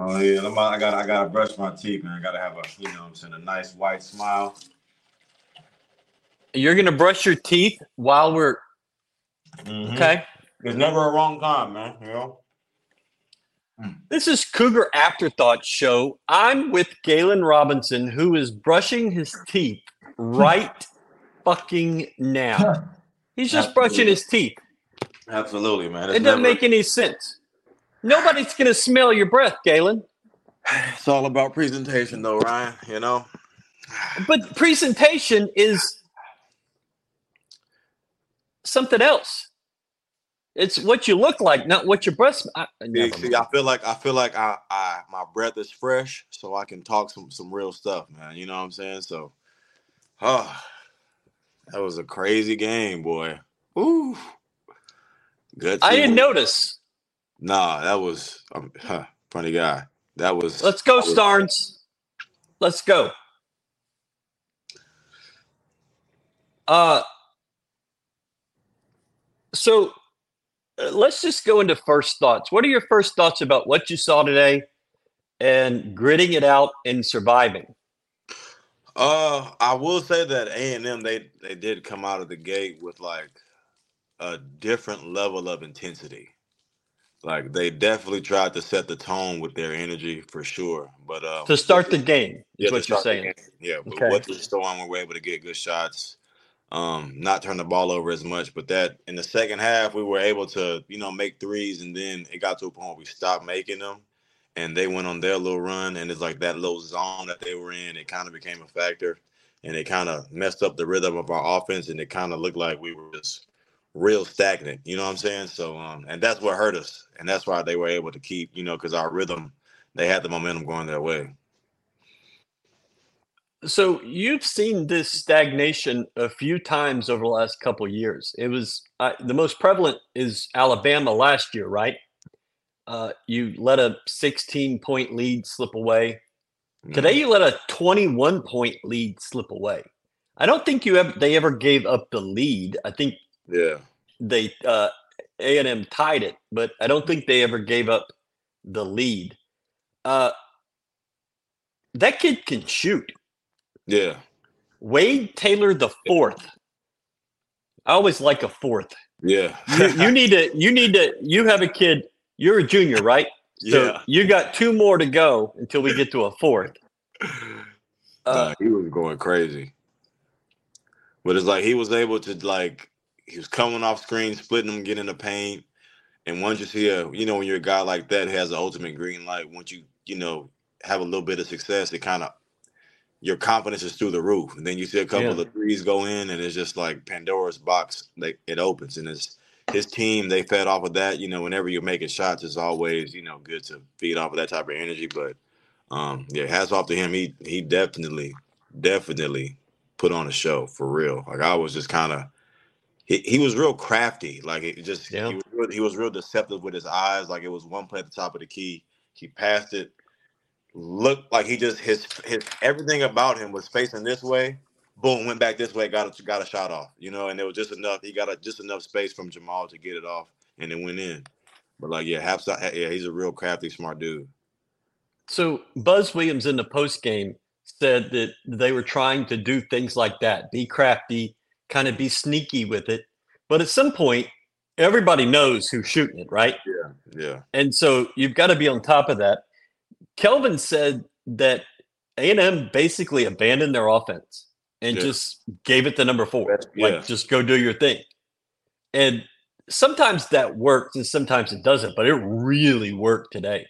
Oh yeah, I'm, I got I gotta brush my teeth, man. I gotta have a you know what I'm saying a nice white smile. You're gonna brush your teeth while we're Mhm. okay. There's never a wrong time, man. You know. This is Cougar Afterthought Show. I'm with Galen Robinson, who is brushing his teeth right fucking now. He's just brushing his teeth. Absolutely, man. It doesn't make any sense. Nobody's gonna smell your breath, Galen. It's all about presentation, though, Ryan. You know. But presentation is something else. It's what you look like, not what your breath. I, See, see. I feel like I feel like I, I my breath is fresh, so I can talk some some real stuff, man. You know what I'm saying? So, oh, that was a crazy game, boy. Ooh, good. I didn't notice. Nah, that was um, huh, funny guy. That was. Let's go, was- Starns. Let's go. Uh so uh, let's just go into first thoughts. What are your first thoughts about what you saw today and gritting it out and surviving? Uh, I will say that A and M they they did come out of the gate with like a different level of intensity. Like they definitely tried to set the tone with their energy for sure. But uh, To start the game, is yeah, to what you're saying. Yeah, but Okay. what the storm, we were able to get good shots. Um, not turn the ball over as much, but that in the second half we were able to, you know, make threes, and then it got to a point where we stopped making them, and they went on their little run, and it's like that little zone that they were in, it kind of became a factor, and it kind of messed up the rhythm of our offense, and it kind of looked like we were just real stagnant. You know what I'm saying? So, um, and that's what hurt us, and that's why they were able to keep, you know, because our rhythm, they had the momentum going their way. So you've seen this stagnation a few times over the last couple years. It was uh, the most prevalent is Alabama last year, right? Uh, you let a 16 point lead slip away. Today you let a 21 point lead slip away. I don't think you ever they ever gave up the lead. I think yeah. they uh A&M tied it, but I don't think they ever gave up the lead. Uh that kid can shoot. Yeah. Wade Taylor the fourth. I always like a fourth. Yeah. You, you need to. You need to. You have a kid. You're a junior, right? So yeah. you got two more to go until we get to a fourth. Uh, Nah, he was going crazy. But it's like he was able to like he was coming off screen, splitting them, getting in the paint. And once you see a you know, when you're a guy like that has the ultimate green light, once you, you know, have a little bit of success, it kind of your confidence is through the roof. And then you see a couple Yeah. of threes go in and it's just like Pandora's box, like it opens. And it's his team, they fed off of that. You know, whenever you're making shots, it's always, you know, good to feed off of that type of energy. But um, yeah, hats off to him. He he definitely, definitely put on a show for real. Like I was just kind of, he, he was real crafty. Like it just, Yeah. he, was real, he was real deceptive with his eyes. Like it was one play at the top of the key. He passed it. Looked like he just his his everything about him was facing this way. Boom, went back this way, got a got a shot off. You know, and it was just enough. He got a, just enough space from Jamal to get it off, and it went in. But like, yeah, Haps, uh, yeah, he's a real crafty, smart dude. so Buzz Williams in the post game said that they were trying to do things like that, be crafty, kind of be sneaky with it. But at some point, everybody knows who's shooting it, right? Yeah, yeah. And so you've got to be on top of that. Kelvin said that A&M basically abandoned their offense and Yeah. just gave it to number four. Yeah. Like, just go do your thing. And sometimes that works and sometimes it doesn't, but it really worked today.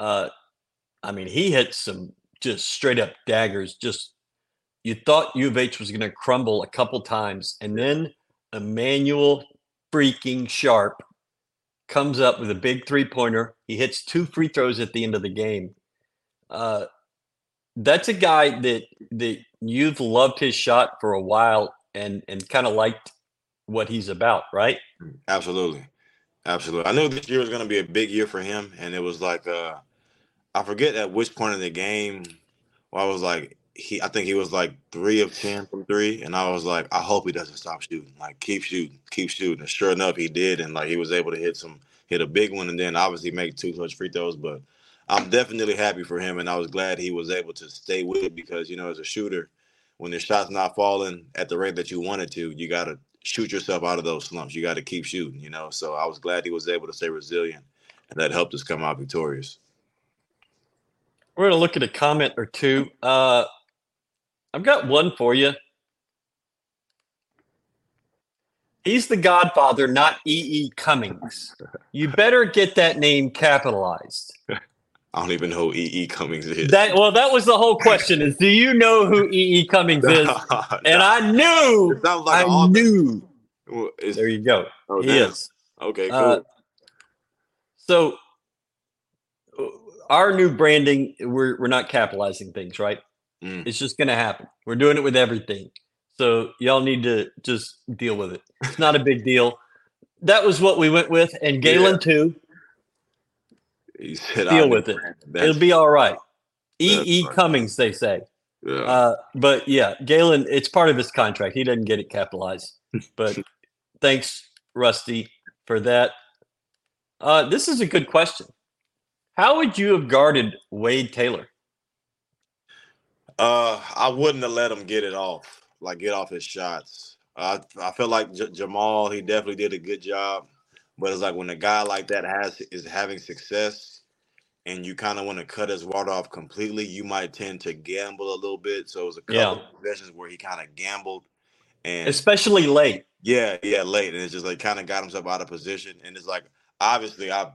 Uh, I mean, he hit some just straight up daggers. Just you thought U of H was going to crumble a couple times, and then Emmanuel freaking Sharp comes up with a big three pointer. He hits two free throws at the end of the game. Uh, that's a guy that that you've loved his shot for a while and and kind of liked what he's about, right? Absolutely. Absolutely. I knew this year was going to be a big year for him. And it was like, uh, I forget at which point in the game, where I was like, he, I think he was like three of 10 from three. And I was like, I hope he doesn't stop shooting. Like, keep shooting, keep shooting. And sure enough, he did. And like, he was able to hit some, hit a big one and then obviously make two clutch free throws. But I'm definitely happy for him, and I was glad he was able to stay with it because you know, as a shooter, when the shot's not falling at the rate that you wanted to, you got to shoot yourself out of those slumps. You got to keep shooting, you know. So I was glad he was able to stay resilient, and that helped us come out victorious. We're gonna look at a comment or two. Uh, I've got one for you. He's the Godfather, not E. E. Cummings. You better get that name capitalized. I don't even know who E. E. Cummings is. That well, that was the whole question: is do you know who E. E. Cummings is? and I knew, like I knew. Well, there you go. Oh, he damn. is. Okay, uh, cool. Uh, so our new branding, we're we're not capitalizing things, right? Mm. It's just going to happen. We're doing it with everything. So y'all need to just deal with it. It's not a big deal. That was what we went with, and Galen yeah. too. He said, "Deal with it. It'll be all right." E. E. Cummings, they say. Yeah. Uh, but yeah, Galen, it's part of his contract. He doesn't get it capitalized. But thanks, Rusty, for that. Uh, this is a good question. How would you have guarded Wade Taylor? Uh, I wouldn't have let him get it off like get off his shots. I I feel like J- Jamal he definitely did a good job, but it's like when a guy like that has is having success, and you kind of want to cut his water off completely, you might tend to gamble a little bit. So it was a couple yeah. of possessions where he kind of gambled, and especially late. Yeah, yeah, late, and it's just like kind of got himself out of position, and it's like obviously I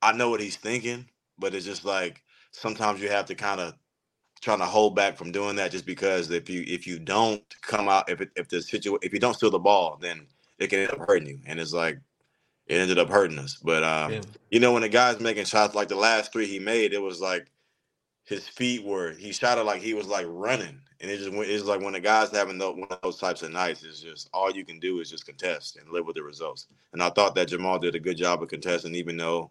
I know what he's thinking, but it's just like sometimes you have to kind of trying to hold back from doing that just because if you if you don't come out if it, if the situation if you don't steal the ball then it can end up hurting you and it's like it ended up hurting us but um, yeah. you know when the guy's making shots like the last three he made it was like his feet were he shot it like he was like running and it just it's like when the guy's having those, one of those types of nights it's just all you can do is just contest and live with the results and I thought that Jamal did a good job of contesting even though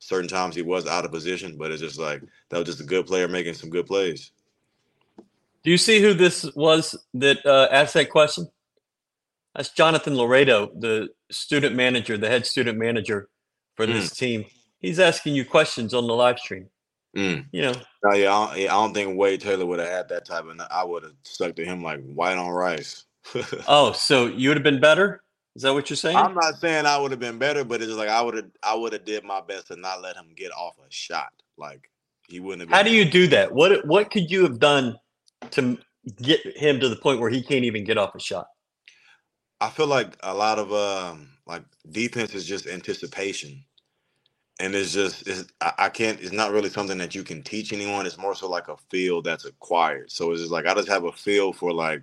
certain times he was out of position, but it's just like that was just a good player making some good plays. Do you see who this was that uh, asked that question? That's Jonathan Laredo, the student manager, the head student manager for this mm. team. He's asking you questions on the live stream. Mm. You know. Oh, yeah, I don't, I don't think Wade Taylor would have had that type of. I would have stuck to him like white on rice. oh, so you would have been better? Is that what you're saying? I'm not saying I would have been better, but it's just like I would have I would have did my best to not let him get off a shot. Like he wouldn't have. How do you do that? What what could you have done to get him to the point where he can't even get off a shot? I feel like a lot of um like defense is just anticipation. And it's just it's, I can't it's not really something that you can teach anyone. It's more so like a feel that's acquired. So it's just like I just have a feel for like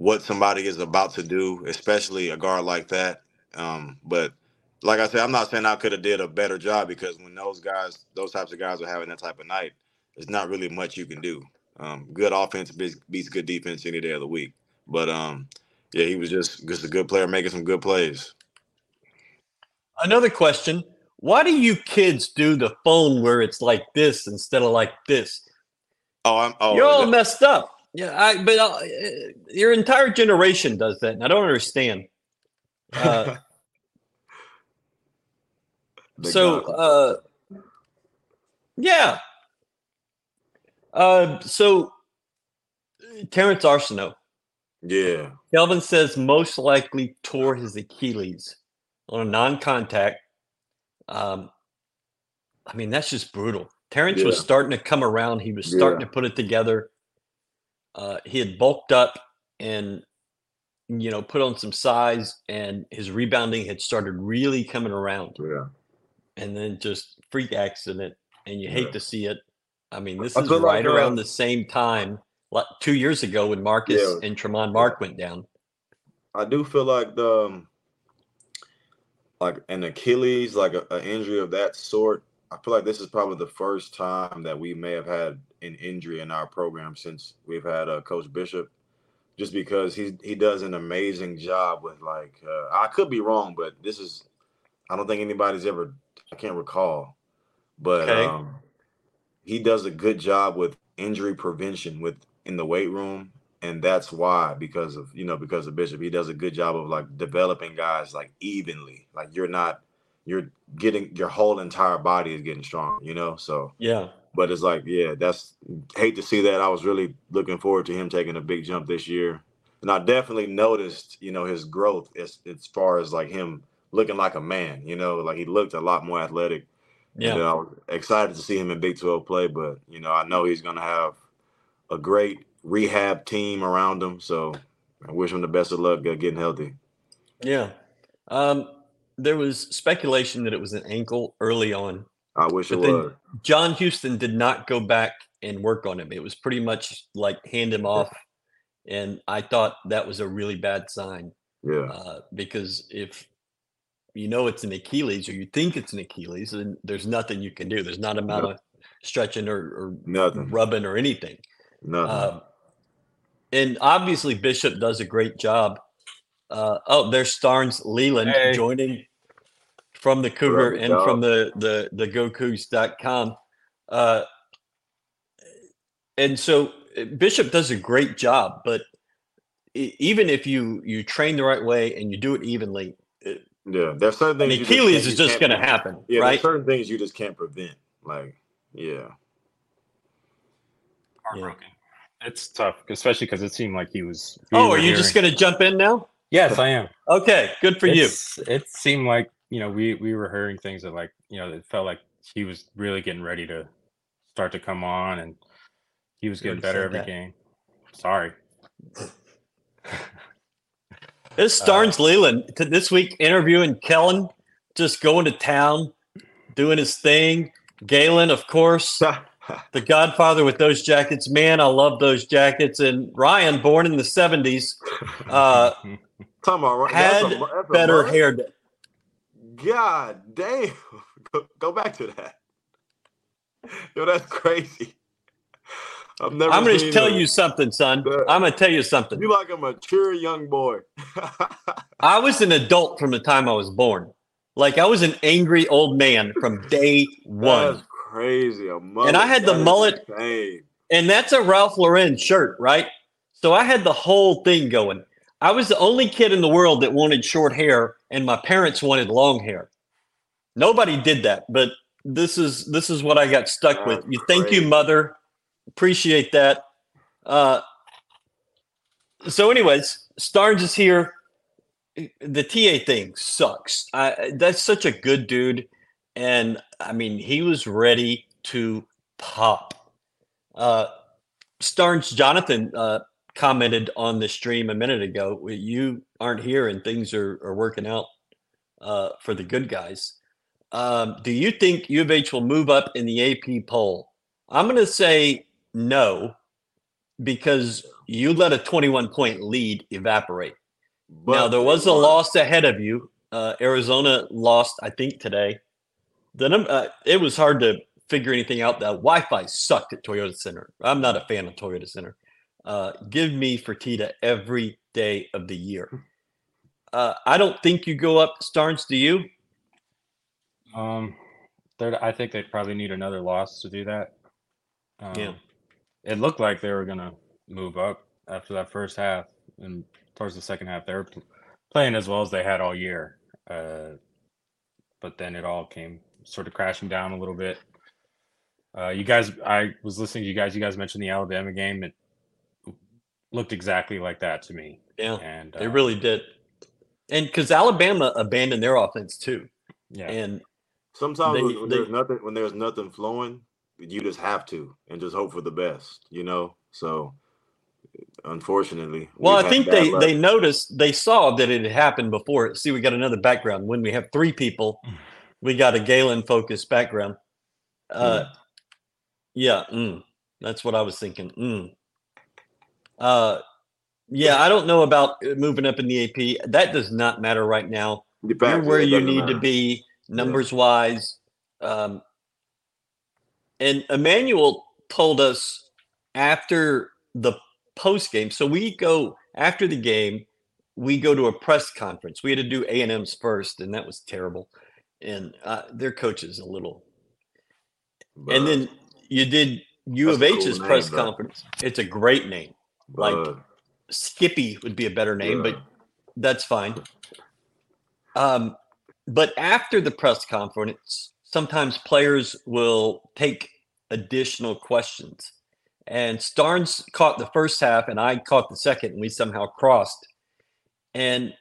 what somebody is about to do, especially a guard like that. Um, but like I said, I'm not saying I could have did a better job because when those guys, those types of guys are having that type of night, there's not really much you can do. Um, good offense beats good defense any day of the week. But um, yeah, he was just just a good player making some good plays. Another question: Why do you kids do the phone where it's like this instead of like this? Oh, I'm. Oh, you're all messed up. Yeah, I, but uh, your entire generation does that, and I don't understand. Uh, so, uh, yeah. Uh, so, Terrance Arceneaux. Yeah. Kelvin says most likely tore his Achilles on a non-contact. Um, I mean, that's just brutal. Terrance yeah. was starting to come around. He was starting yeah. to put it together uh, he had bulked up and you know put on some size, and his rebounding had started really coming around. Yeah, and then just freak accident, and you yeah. hate to see it. I mean, this I is right like, uh, around the same time, like two years ago when Marcus yeah. and Tramon Mark went down. I do feel like the um, like an Achilles, like an injury of that sort. I feel like this is probably the first time that we may have had an injury in our program since we've had uh, Coach Bishop, just because he he does an amazing job with like uh, I could be wrong, but this is I don't think anybody's ever I can't recall, but okay. um, he does a good job with injury prevention with in the weight room, and that's why because of you know because of Bishop, he does a good job of like developing guys like evenly, like you're not you're getting your whole entire body is getting strong, you know. So yeah, but it's like, yeah, that's hate to see that. I was really looking forward to him taking a big jump this year. And I definitely noticed, you know, his growth as as far as like him looking like a man, you know, like he looked a lot more athletic. yeah. And I was excited to see him in Big 12 play, but you know, I know he's gonna have a great rehab team around him. So I wish him the best of luck uh, getting healthy. Yeah. Um, there was speculation that it was an ankle early on. I wish But it then- was. John Houston did not go back and work on him. It was pretty much like hand him off. And I thought that was a really bad sign Yeah. uh, because if you know it's an Achilles or you think it's an Achilles, then there's nothing you can do. There's not amount Yep. of stretching or, or Nothing. rubbing or anything. Nothing. Um, and obviously Bishop does a great job. Uh, oh, there's Starns Leland Hey. joining from the Cougar Good and from the the the GoCoogs.com. Uh, and so uh, Bishop does a great job, but even if you you train the right way and you do it evenly, yeah. There's certain things. you just Achilles can't- is just going to happen, Yeah. right? There's certain things you just can't prevent. Like, yeah. Heartbroken. It's tough, especially because it seemed like he was. Oh, are you just going to jump in now? Yes, I am. Okay, good for you. It seemed like you know we we were hearing things that like you know it felt like he was really getting ready to start to come on, and he was getting better every that. game. Sorry. This Uh, Leland to this week interviewing Kellen, just going to town, doing his thing. Galen, of course, the Godfather with those jackets. Man, I love those jackets. And Ryan, born in the seventies, uh, Talking about had that's a- that's a better hair. day. God damn. Go, go back to that. Yo, that's crazy. I've never I'm going to tell a- you something, son. I'm going to tell you something. You like a mature young boy. I was an adult from the time I was born. Like I was an angry old man from day one. That's crazy. A mullet. I had the mullet- insane. And that's a Ralph Lauren shirt, right? So I had the whole thing going. I was the only kid in the world that wanted short hair, and my parents wanted long hair. Nobody did that, but this is this is what I got stuck with. You thank you, mother. Appreciate that. Uh, so, anyways, Starns is here. The TA thing sucks. I, that's such a good dude, and I mean, he was ready to pop. Uh, Starns Jonathan uh, commented on the stream a minute ago. You aren't here, and things are, are working out uh, for the good guys. Um, do you think U of H will move up in the AP poll? I'm going to say no, because you let a 21 point lead evaporate. But now there was a loss ahead of you. Uh, Arizona lost, I think, today. The num- uh, it was hard to figure anything out. The Wi-Fi sucked at Toyota Center. I'm not a fan of Toyota Center. Uh, give me Fertitta every day of the year. Uh, I don't think you go up, Starns. Do you? Um, I think they'd probably need another loss to do that. Um, Yeah. It looked like they were gonna move up after that first half, and towards the second half, they were playing as well as they had all year. Uh, but then it all came sort of crashing down a little bit. Uh, you guys, I was listening to you guys. You guys mentioned the Alabama game. It looked exactly like that to me, Yeah, and they uh, really did. And because Alabama abandoned their offense too, yeah. and Sometimes They- when, when they- there's nothing when there's nothing flowing, you just have to and just hope for the best, you know. So, unfortunately, Well, I think they luck. they noticed they saw that it had happened before. See, we got another background. When we have three people, we got a Galen focused background. Uh, yeah, mm, that's what I was thinking. Mm. Uh, yeah, I don't know about uh, moving up in the AP. That does not matter right now. You're where you need to be numbers wise. Um, and Emmanuel told us after the post game. So we go after the game. We go to a press conference. We had to do A and M's first, and that was terrible. And uh, their coach is a little. and then you did U of cool H's name, press conference. It's a great name. Like- bud, Skippy would be a better name, yeah. but that's fine. Um, but after the press conference, sometimes players will take additional questions. And Starns caught the first half, and I caught the second, and we somehow crossed. And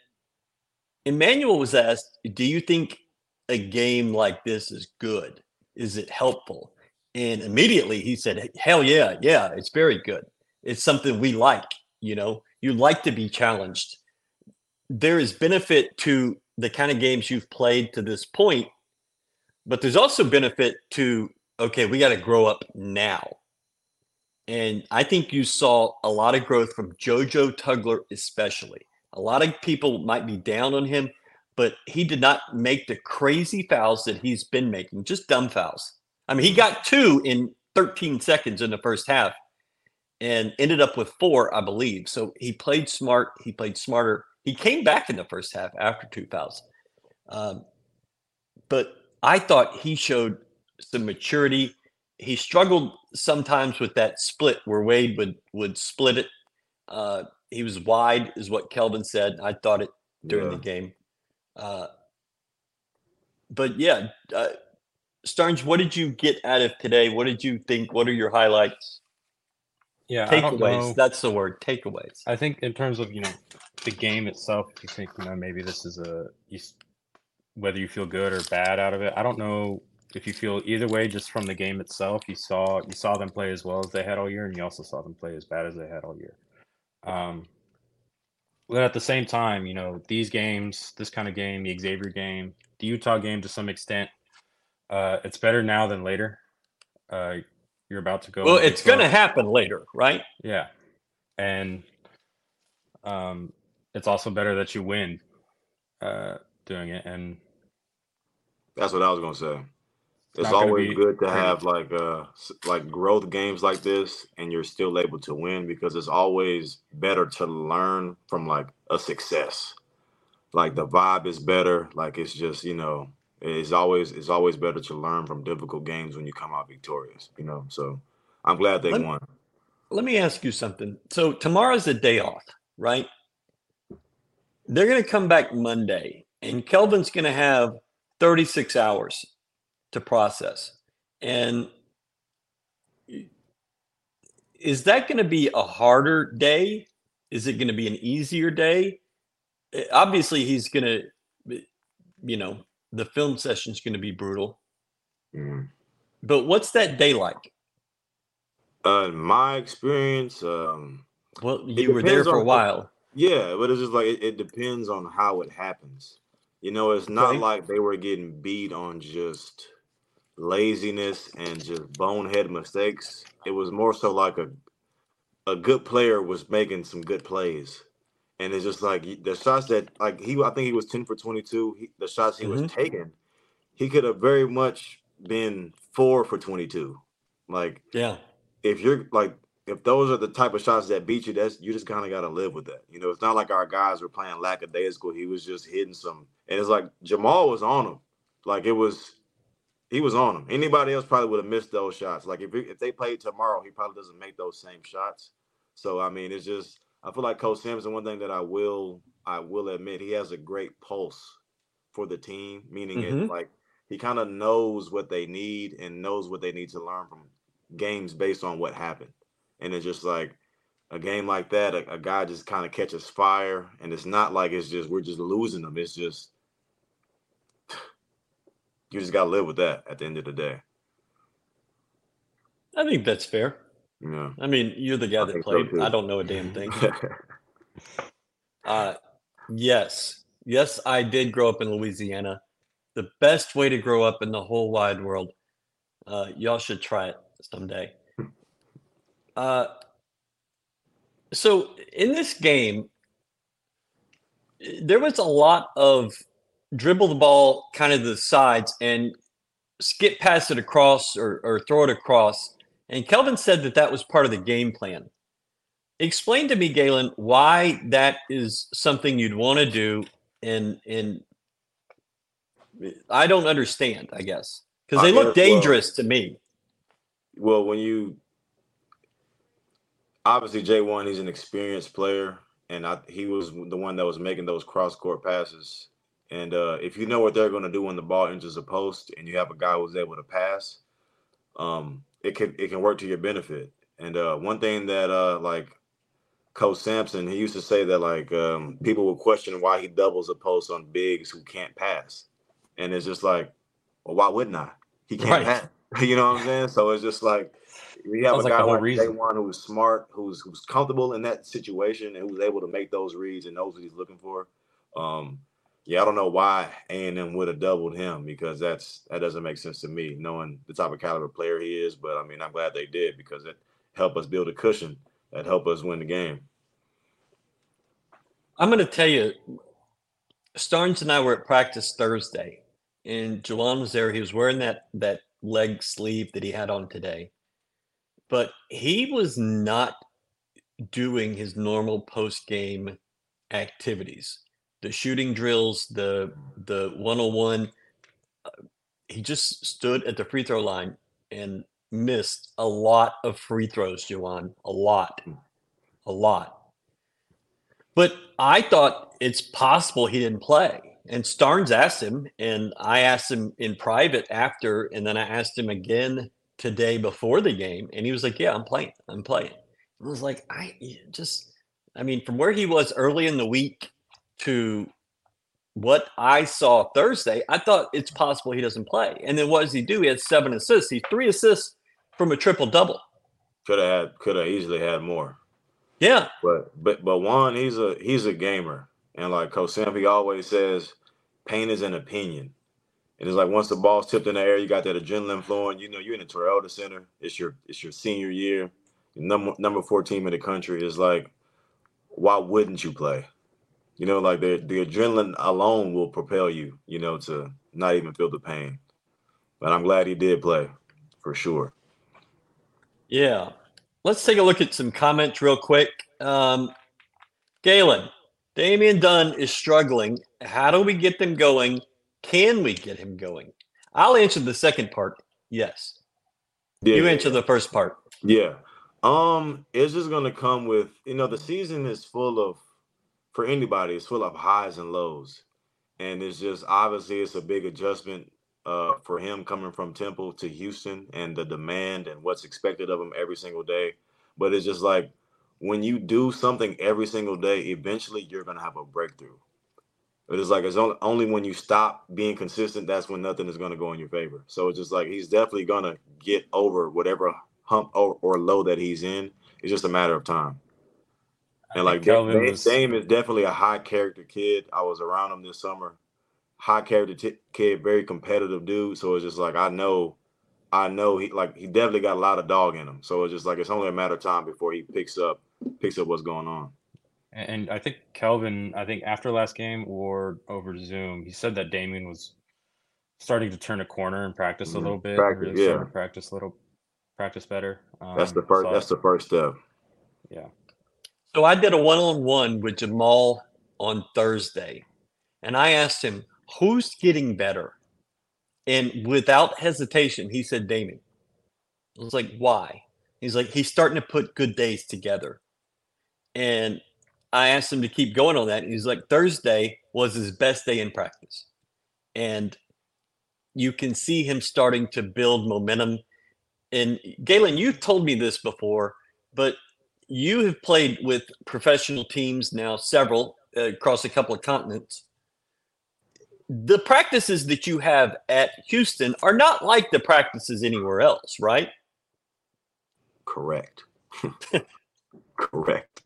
Emmanuel was asked, Do you think a game like this is good? Is it helpful? And immediately he said, Hell yeah, yeah, it's very good. It's something we like. You know, you like to be challenged. There is benefit to the kind of games you've played to this point, but there's also benefit to, okay, we got to grow up now. And I think you saw a lot of growth from JoJo Tugler, especially. A lot of people might be down on him, but he did not make the crazy fouls that he's been making, just dumb fouls. I mean, he got two in 13 seconds in the first half and ended up with four, I believe. So he played smart. He played smarter. He came back in the first half after two fouls. Um, but I thought he showed some maturity. He struggled sometimes with that split where Wade would would split it. Uh, he was wide, is what Kelvin said. I thought it during yeah. the game. Uh, but yeah, uh, Starns, what did you get out of today? What did you think? What are your highlights? Yeah, takeaways. That's the word. Takeaways. I think in terms of you know the game itself, you think you know maybe this is a you, whether you feel good or bad out of it. I don't know if you feel either way just from the game itself. You saw you saw them play as well as they had all year, and you also saw them play as bad as they had all year. Um, but at the same time, you know, these games, this kind of game, the Xavier game, the Utah game to some extent, uh, it's better now than later. Uh, you're about to go. Well, it's going to happen later, right? Yeah, and um, it's also better that you win uh, doing it. And that's what I was going to say. It's always good to have like uh like growth games like this and you're still able to win because it's always better to learn from like a success. Like the vibe is better. Like it's just, you know, it's always it's always better to learn from difficult games when you come out victorious, you know. So I'm glad they let, won. Let me ask you something. So tomorrow's a day off, right? They're gonna come back Monday and Kelvin's gonna have 36 hours to process. And is that going to be a harder day? Is it going to be an easier day? Eh, obviously, he's going to, you know, the film session is going to be brutal. Mm. But what's that day like? Uh, my experience. Um, well, you were there for a while. Yeah, but it's just like it, it, depends on how it happens. You know, it's not like they were getting beat on just laziness and just bonehead mistakes. It was more so like a a good player was making some good plays. And it's just like the shots that like he I think he was 10 for 22. He, the shots he mm-hmm. was taking, he could have very much been 4 for 22. Like yeah. If you're like if those are the type of shots that beat you, that's you just kind of got to live with that. You know, it's not like our guys were playing lackadaisical. He was just hitting some, and it's like Jamal was on him. Like it was, he was on him Anybody else probably would have missed those shots. Like if if they played tomorrow, he probably doesn't make those same shots. So I mean, it's just I feel like Coach Sampson. One thing that I will I will admit, he has a great pulse for the team. Meaning mm-hmm. it like he kind of knows what they need and knows what they need to learn from games based on what happened. And it's just like a game like that, a, a guy just kind of catches fire, and it's not like it's just we're just losing them. It's just you just got to live with that at the end of the day. I think that's fair. Yeah. I mean, you're the guy that played. So I don't know a damn thing. uh, yes. Yes, I did grow up in Louisiana. The best way to grow up in the whole wide world. Uh, y'all should try it someday. Uh, so in this game, there was a lot of dribble the ball kind of the sides and skip pass it across or, or throw it across. And Kelvin said that that was part of the game plan. Explain to me, Galen, why that is something you'd want to do. And and I don't understand. I guess because they look dangerous well, to me. Well, when you obviously J one, he's an experienced player, and I, he was the one that was making those cross court passes And uh, if you know what they're going to do when the ball enters a post, and you have a guy who's able to pass, um, it can it can work to your benefit. And uh, one thing that uh, like Coach Sampson, he used to say that like um, people will question why he doubles a post on bigs who can't pass, and it's just like, well, why wouldn't I? He can't right. pass. you know what I'm saying? So it's just like we have Sounds a guy like, like day one who's smart, who's who's comfortable in that situation, and who's able to make those reads and knows what he's looking for. Um, yeah, I don't know why A and M would have doubled him because that's that doesn't make sense to me, knowing the type of caliber player he is. But I mean, I'm glad they did because it helped us build a cushion that helped us win the game. I'm going to tell you, Starns and I were at practice Thursday, and J'Wan was there. He was wearing that that leg sleeve that he had on today, but he was not doing his normal post game activities the shooting drills, the the 101. Uh, he just stood at the free throw line and missed a lot of free throws, J'Wan. A lot. A lot. But I thought it's possible he didn't play. And Starns asked him, and I asked him in private after, and then I asked him again today before the game, and he was like, "Yeah, I'm playing. I'm playing." I was like, "I just, I mean, from where he was early in the week to what I saw Thursday, I thought it's possible he doesn't play. And then what does he do? He had seven assists. He's three assists from a triple double. Could have had, could have easily had more. Yeah. But but but one, he's a he's a gamer. And like Coach Sampi always says, pain is an opinion. And it's like once the ball's tipped in the air, you got that adrenaline flowing. You know, you're in the Toyota Center. It's your it's your senior year, number number four team in the country. It's like, why wouldn't you play? You know, like the the adrenaline alone will propel you, you know, to not even feel the pain. But I'm glad he did play, for sure. Yeah. Let's take a look at some comments real quick. Um, Galen, Damian Dunn is struggling. How do we get them going? Can we get him going? I'll answer the second part. Yes. Yeah. You answer the first part. Yeah. Um, it's just gonna come with you know the season is full of for anybody, it's full of highs and lows. And it's just obviously it's a big adjustment uh, for him coming from Temple to Houston and the demand and what's expected of him every single day. But it's just like when you do something every single day, eventually you're gonna have a breakthrough. It is like it's only, only when you stop being consistent that's when nothing is gonna go in your favor. So it's just like he's definitely gonna get over whatever hump or, or low that he's in. It's just a matter of time. And like Dame, was... Dame is definitely a high character kid. I was around him this summer. High character t- kid, very competitive dude. So it's just like I know, I know he like he definitely got a lot of dog in him. So it's just like it's only a matter of time before he picks up picks up what's going on. And I think Kelvin, I think after last game or over Zoom, he said that Damian was starting to turn a corner and practice mm-hmm. a little bit. Practice, really yeah. practice a little, practice better. Um, that's the first. That's the first step. Yeah. So I did a one on one with Jamal on Thursday, and I asked him, Who's getting better? And without hesitation, he said, Damian. I was like, Why? He's like, He's starting to put good days together. And I asked him to keep going on that. And he's like, Thursday was his best day in practice. And you can see him starting to build momentum. And Galen, you've told me this before, but you have played with professional teams now, several uh, across a couple of continents. The practices that you have at Houston are not like the practices anywhere else, right? Correct. Correct.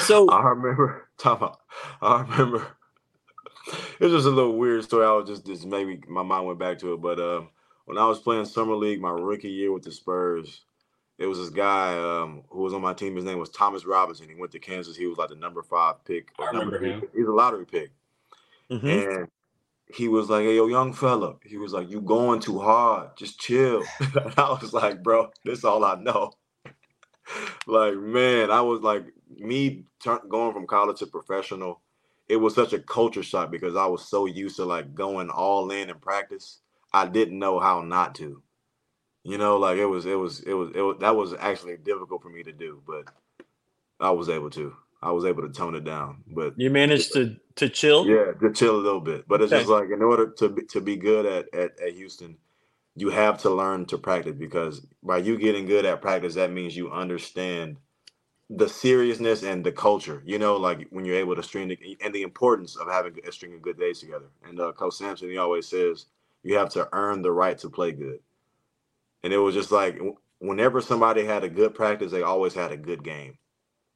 So I remember, Tom, I remember. It's just a little weird story. I was just, just maybe my mind went back to it, but um, when I was playing summer league my rookie year with the Spurs, there was this guy um, who was on my team. His name was Thomas Robinson. He went to Kansas. He was like the number five pick. I remember him. He's a lottery pick. Mm-hmm. And he was like, "Hey, yo, young fella." He was like, "You going too hard? Just chill." and I was like, "Bro, this all I know." like, man, I was like, me turn, going from college to professional. It was such a culture shock because I was so used to like going all in in practice. I didn't know how not to. You know, like it was, it was, it was, it was, that was actually difficult for me to do, but I was able to. I was able to tone it down. But you managed to to chill. Yeah, to chill a little bit. But it's Okay. just like in order to be, to be good at, at at Houston, you have to learn to practice because by you getting good at practice, that means you understand the seriousness and the culture. You know, like when you're able to string the, and the importance of having a string of good days together. And uh, Coach Sampson, he always says you have to earn the right to play good. And it was just like whenever somebody had a good practice, they always had a good game.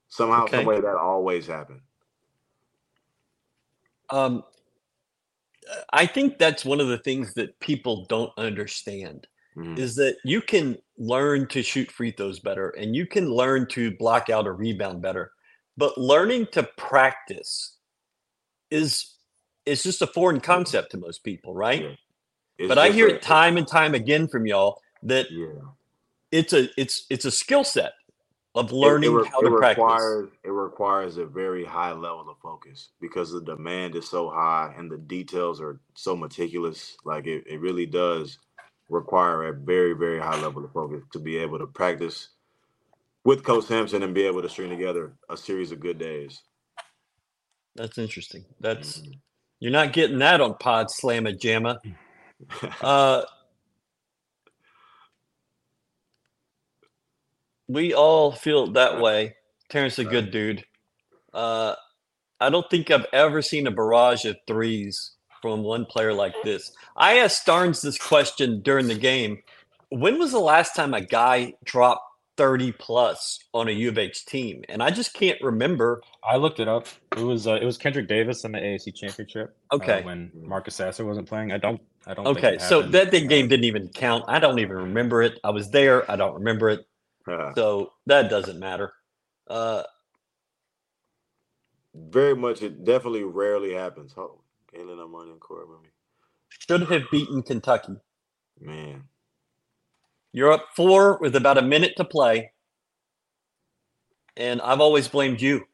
Somehow, Okay. some that always happened. Um, I think that's one of the things that people don't understand Mhm. is that you can learn to shoot free throws better and you can learn to block out a rebound better, but learning to practice is is just a foreign concept to most people, right? But I hear it time and time again from y'all that Yeah. it's a it's it's a skill set of learning it, re- how it to practice. requires it requires a very high level of focus because the demand is so high and the details are so meticulous like it, it really does require a very very high level of focus to be able to practice with coach Sampson and be able to string together a series of good days That's interesting. That's Mhm. you're not getting that on Pod Slamma Jamma. Uh, we all feel that way. Terrance a good dude. Uh, I don't think I've ever seen a barrage of threes from one player like this. I asked Starns this question during the game. When was the last time a guy dropped 30 plus on a U of H team? And I just can't remember. I looked it up. It was uh, it was Kendric Davis in the AAC championship. uh, Okay. when Marcus Sasser wasn't playing, I don't. I don't. Okay, so that Uh, game didn't even count. I don't even remember it. I was there. I don't remember it. So that doesn't matter. Uh, very much it definitely rarely happens oh Galen I'm running court with me should have beaten Kentucky. man You're up four with about a minute to play. And I've always blamed you.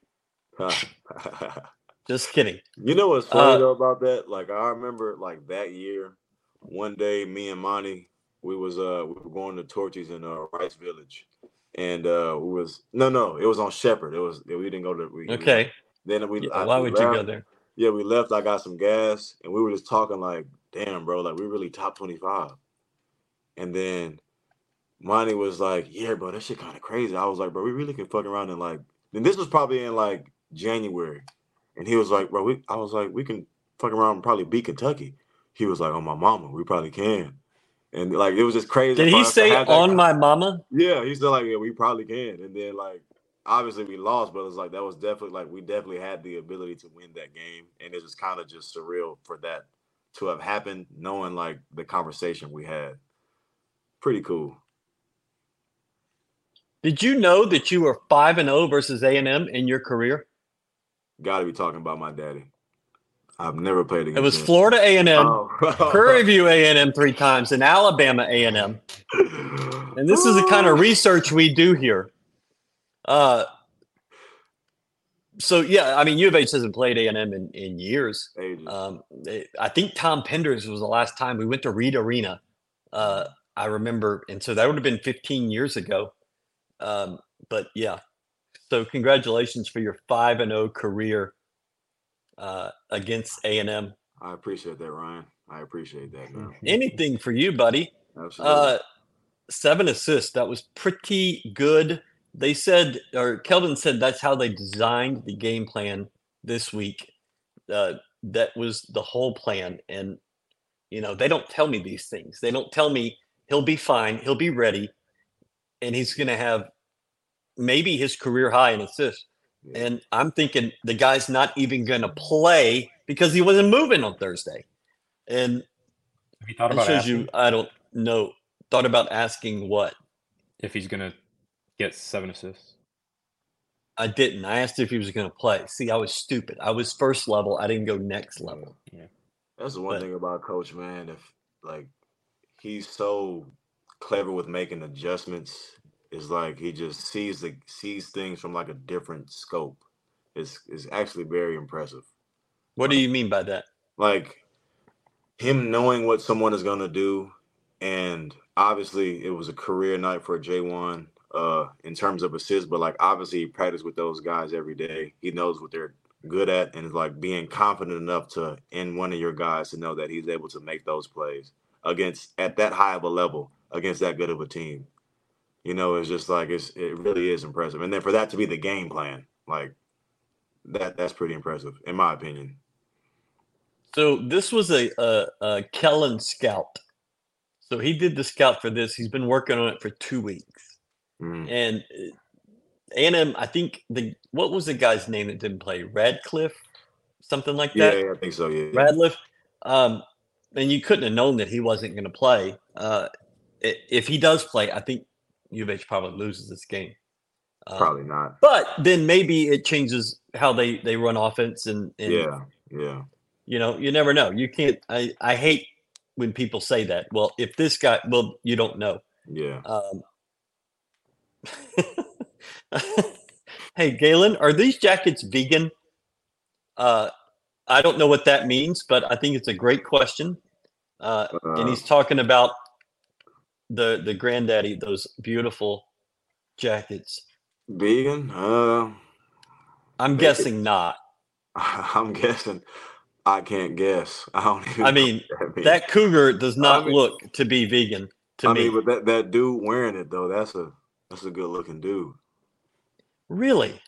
Just kidding. You know what's funny Uh, though about that? Like I remember like that year, one day me and Monty, we was uh we were going to Torchy's in uh Rice Village. And uh we was no no, it was on Shepherd. It was we didn't go to we, we- Okay. then we Yeah, I- why we would you go there? Yeah, we left. I got some gas and we were just talking like, damn, bro, like we really top 25. And then Monty was like, Yeah, bro, that shit kind of crazy. I was like, bro, we really can fuck around and like and this was probably in like January. And he was like, bro, we I was like, we can fuck around and probably beat Kentucky. He was like, Oh my mama, we probably can. And like it was just crazy. Did he say on my mama? yeah, he's still like, yeah, we probably can. And then like obviously we lost, but it's like that was definitely like we definitely had the ability to win that game. And it was kind of just surreal for that to have happened, knowing like the conversation we had. Pretty cool. Did you know that you were 5 and 0 versus A&M in your career? Gotta be talking about my daddy. I've never played against It was. Florida A&M, Oh. Prairie View A&M 3 times and Alabama A&M. And this is the kind of research we do here. Uh, so yeah, I mean, U of H hasn't played A and M in in years. Um, it- I think Tom Penders was the last time we went to Reed Arena. Uh, I remember, and so that would have been 15 years ago. Um, but yeah, so congratulations for your five and zero career uh, against A and M. I appreciate that, Ryan. I appreciate that, man. Anything for you, buddy? Absolutely. Uh, seven assists. That was pretty good. They said, or Kelvin said, that's how they designed the game plan this week. Uh, that was the whole plan. And, you know, they don't tell me these things. They don't tell me he'll be fine, he'll be ready, and he's going to have maybe his career high in assists. Yeah. And I'm thinking the guy's not even going to play because he wasn't moving on Thursday. And Have you thought that about shows asking you, I don't know, thought about asking what? if he's gonna get seven assists? I didn't. I asked if he was going to play. See, I was stupid. I was first level. I didn't go next level. Yeah, That's the one But- thing about Coach, man. If like he's so clever with making adjustments, it's like he just sees the sees things from like a different scope. It's it's actually very impressive. What do you mean by that? Like him knowing what someone is gonna do, and obviously it was a career night for J1. uh, in terms of assists, but like obviously he practiced with those guys every day. He knows what they're good at, and like being confident enough to in one of your guys to know that he's able to make those plays against at that high of a level against that good of a team. You know, it's just like it's it really is impressive. And then for that to be the game plan, like that that's pretty impressive in my opinion. So this was a, a, a Kellen scout. So he did the scout for this. He's been working on it for two weeks, Mm. and A&M. I think the what was the guy's name that didn't play? Radcliffe, something like that. yeah, I think so. Yeah, Radcliffe. Um, and you couldn't have known that he wasn't going to play. Uh, if he does play, I think U of H probably loses this game. Uh, probably not. But then maybe it changes how they they run offense and, and Yeah, yeah. you know you never know. You can't. I I hate when people say that. Well, if this guy, well, you don't know. Yeah. Um, hey, Galen, are these jackets vegan? Uh, I don't know what that means, but I think it's a great question. Uh, and Uh, he's talking about the the granddaddy, those beautiful jackets. vegan? Uh I'm guessing not. I'm guessing I can't guess. I don't even I mean, that that cougar does not mean- look to be vegan to I me. mean, but that, that dude wearing it though, that's a that's a good looking dude. really,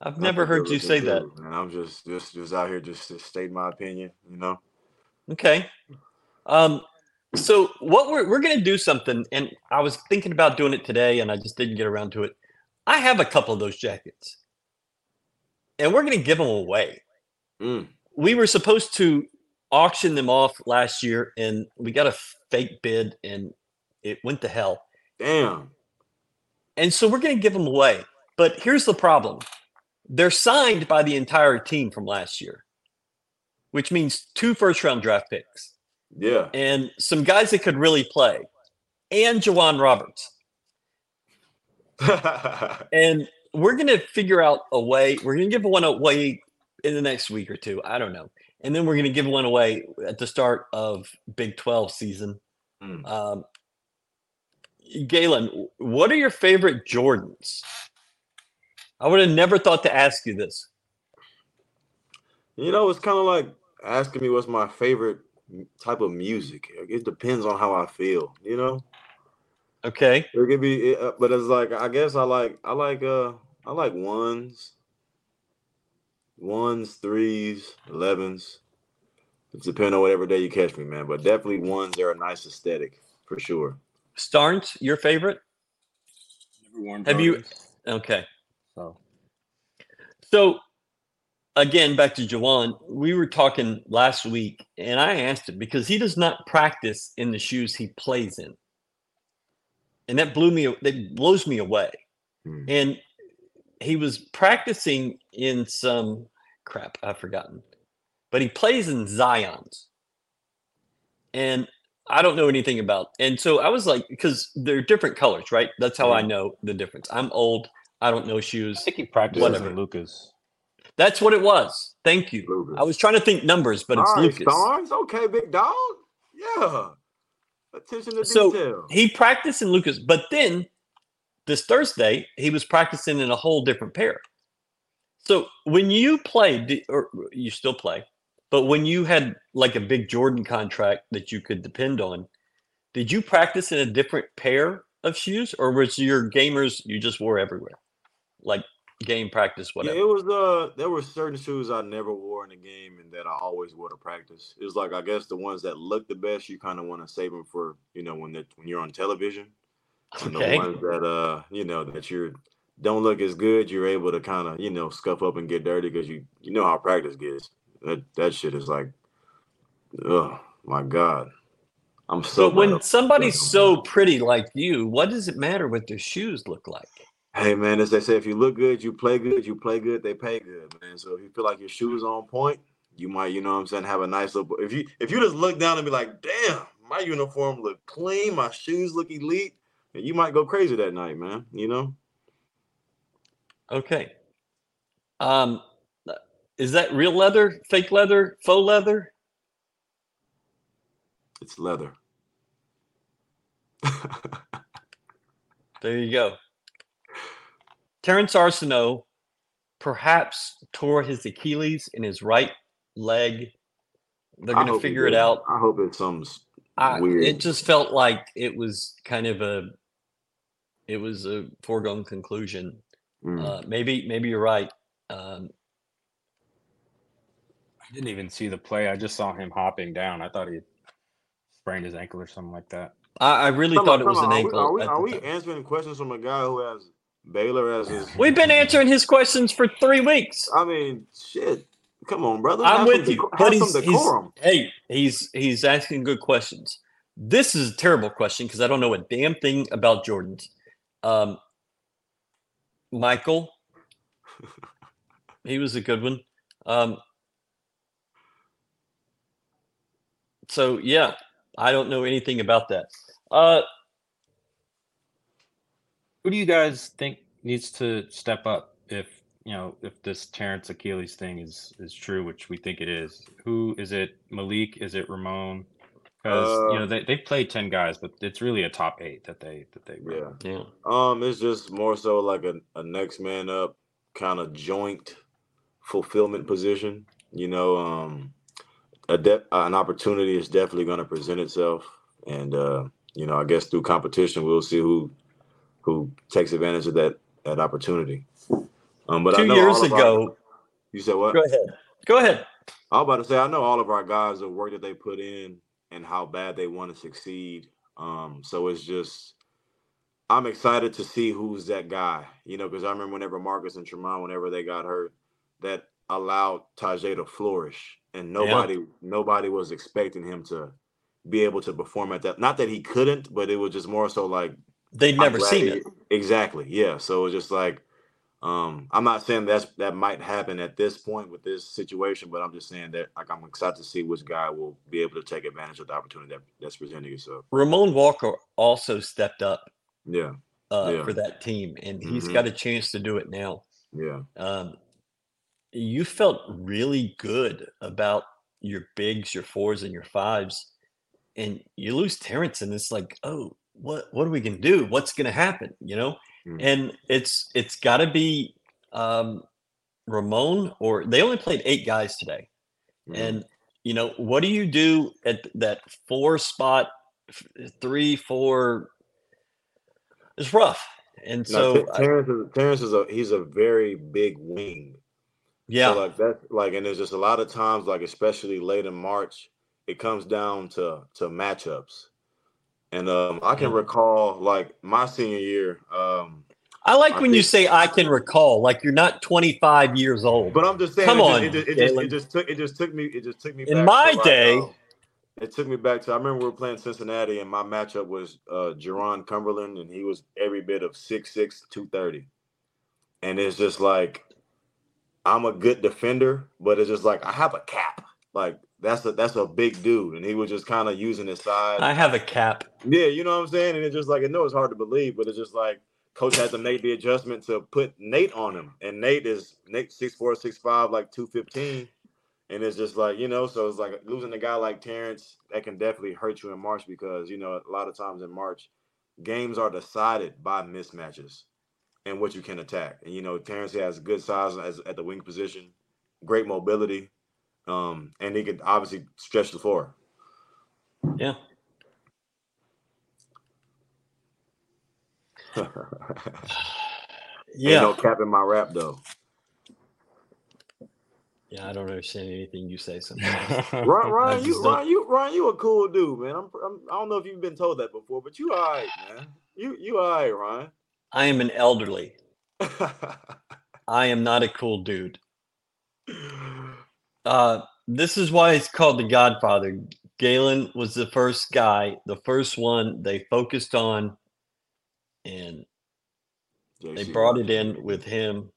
I've That's never heard you say that. And I'm just just just out here just to state my opinion, you know. Okay. Um, so what we're we're gonna do something, and I was thinking about doing it today, and I just didn't get around to it. I have a couple of those jackets, and we're gonna give them away. Mm. We were supposed to auction them off last year, and we got a fake bid, and it went to hell. Damn. And so we're gonna give them away. But here's the problem: they're signed by the entire team from last year, which means two first round draft picks. Yeah. and some guys that could really play, and J'Wan Roberts. And we're gonna figure out a way. We're gonna give one away in the next week or two. I don't know, and then we're gonna give one away at the start of Big Twelve season. Mm. Um, Galen, what are your favorite Jordans? I would have never thought to ask you this. You know, it's kind of like asking me what's my favorite type of music. It depends on how I feel, you know. Okay, It could be, uh, but it's like I guess I like I like uh I like ones, ones, threes, elevens. It's depending on whatever day you catch me, man. But definitely ones are a nice aesthetic for sure. Starns, your favorite? Never worn Have you- Okay. So So again, back to J'Wan, we were talking last week, and I asked him because he does not practice in the shoes he plays in, and that blew me. That blows me away. Hmm. And he was practicing in some crap I've forgotten, but he plays in Zion's, and I don't know anything about. And so I was like, because they're different colors, right? That's how I Mhm. know the difference. I'm old. I don't know I shoes. think he practices Whatever. in Lucas. That's what it was. Thank you. Lucas. I was trying to think numbers, but it's right, Lucas. Starns. Okay, big dog. Yeah. Attention to So, detail. He practiced in Lucas, but then this Thursday he was practicing in a whole different pair. So when you played, or you still play, but when you had like a big Jordan contract that you could depend on, did you practice in a different pair of shoes, or was your gamers you just wore everywhere, like game practice, whatever? Yeah, it was uh there were certain shoes I never wore in the game and that I always wore to practice. It was like I guess the ones that look the best you kind of want to save them for, you know, when that when you're on television. And Okay. the ones that uh, you know, that you're don't look as good, you're able to kind of, you know, scuff up and get dirty because you you know how practice gets. That that shit is like oh my god. I'm so But when somebody's so pretty like you, what does it matter what their shoes look like? Hey man, as they say, if you look good, you play good, you play good, they pay good, man. So if you feel like your shoes on point, you might, you know what I'm saying, have a nice little if you if you just look down and be like, damn, my uniform look clean, my shoes look elite, and you might go crazy that night, man. You know? Okay. Um, is that real leather, fake leather, faux leather? It's leather. There you go. Terrance Arceneaux perhaps tore his Achilles in his right leg. They're going to figure it doesn't. out. I hope it's some weird. it just felt like it was kind of a it was a foregone conclusion. Mm. Uh, maybe maybe you're right. Um, I didn't even see the play. I just saw him hopping down. I thought he sprained his ankle or something like that. I, I really Come thought on, it was come an on. ankle. Are we, are we, are we answering questions from a guy who has Baylor as his? We've been answering his questions for three weeks. I mean, shit. Come on, brother. I'm Have with you, deco- but he's, some he's decorum. hey, he's he's asking good questions. This is a terrible question because I don't know a damn thing about Jordans. Um, Michael, he was a good one. Um, so yeah, I don't know anything about that. Uh, Who do you guys think needs to step up if you know if this Terrance Achilles thing is is true, which we think it is? Who is it? Malik? Is it Ramon? Because you Uh, know they they played ten guys, but it's really a top eight that they that they run. Yeah. yeah, Um, it's just more so like a, a next man up kind of joint fulfillment position. You know, um, a de- an opportunity is definitely going to present itself, and uh, you know, I guess through competition, we'll see who who takes advantage of that that opportunity. Um, but I two know years all of our- ago. you said what? Go ahead. Go ahead. I was about to say, I know all of our guys, the work that they put in and how bad they want to succeed. Um, so it's just, I'm excited to see who's that guy, you know, because I remember whenever Marcus and Tramon, whenever they got hurt, that allowed Tajay to flourish, and nobody, nobody was expecting him to be able to perform at that. Not that he couldn't, but it was just more so like They'd never seen it. Exactly. Yeah. So it's just like, um, I'm not saying that's that might happen at this point with this situation, but I'm just saying that like I'm excited to see which guy will be able to take advantage of the opportunity that, that's presenting itself. Ramon Walker also stepped up Yeah. uh, Yeah. for that team, and he's Mhm. got a chance to do it now. Yeah. Um, you felt really good about your bigs, your fours, and your fives, and you lose Terrance, and it's like, oh, what what are we gonna do? What's gonna happen? You know, Mm. and it's it's got to be um, Ramon, or they only played eight guys today, Mhm. and you know what do you do at that four spot, three, four? It's rough, and Now, so Ter- Terrance is Terrance is a he's a very big wing. yeah, So like that like and there's just a lot of times like especially late in March, it comes down to to matchups. And um I can recall like my senior year, um I like I when you say I can recall, like you're not 25 years old. But I'm just saying, Come it, on, just, it, just, it, just, it just took it just took me it just took me. In my to, like, day- um, it took me back to I remember we were playing Cincinnati, and my matchup was uh Jarron Cumberland, and he was every bit of 6'6", 230. and it's just like I'm a good defender, but it's just like I have a cap, like that's a that's a big dude, and he was just kind of using his size. I have a cap. Yeah, you know what I'm saying? And it's just like I know it's hard to believe, but it's just like coach had to make the adjustment to put Nate on him. And Nate is Nate six four, six five, like two fifteen. And it's just like, you know, so it's like losing a guy like Terrance, that can definitely hurt you in March because, you know, a lot of times in March, games are decided by mismatches and what you can attack. And you know, Terrance has good size as at the wing position, great mobility, um, and he could obviously stretch the floor. Yeah. yeah. Ain't no cap in my rap though. Yeah, I don't understand anything you say sometimes. Ryan, Ryan, you, Ryan, you, Ryan, you a cool dude, man. I'm, I'm, I don't know if you've been told that before, but you all right, man. You, you all right, Ryan. I am an elderly. I am not a cool dude. Uh, this is why it's called The Godfather. Galen was the first guy, the first one they focused on, and they brought it in with him.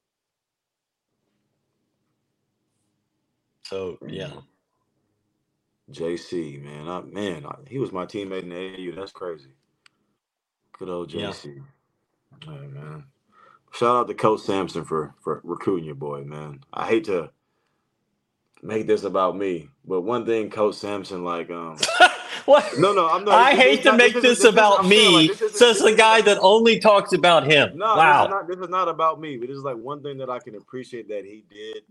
So yeah, JC, man. I, man, I, he was my teammate in the AAU. That's crazy. Good old JC. Yeah, man. Shout out to Coach Sampson for for recruiting your boy, man. I hate to make this about me, but one thing Coach Sampson, like, um, what? No, no, I'm not. I this- hate this to not- make this this about I'm me. like, this this the guy that only talks about him. No, this wow. is, not, this is not about me. But this is like one thing that I can appreciate that he did.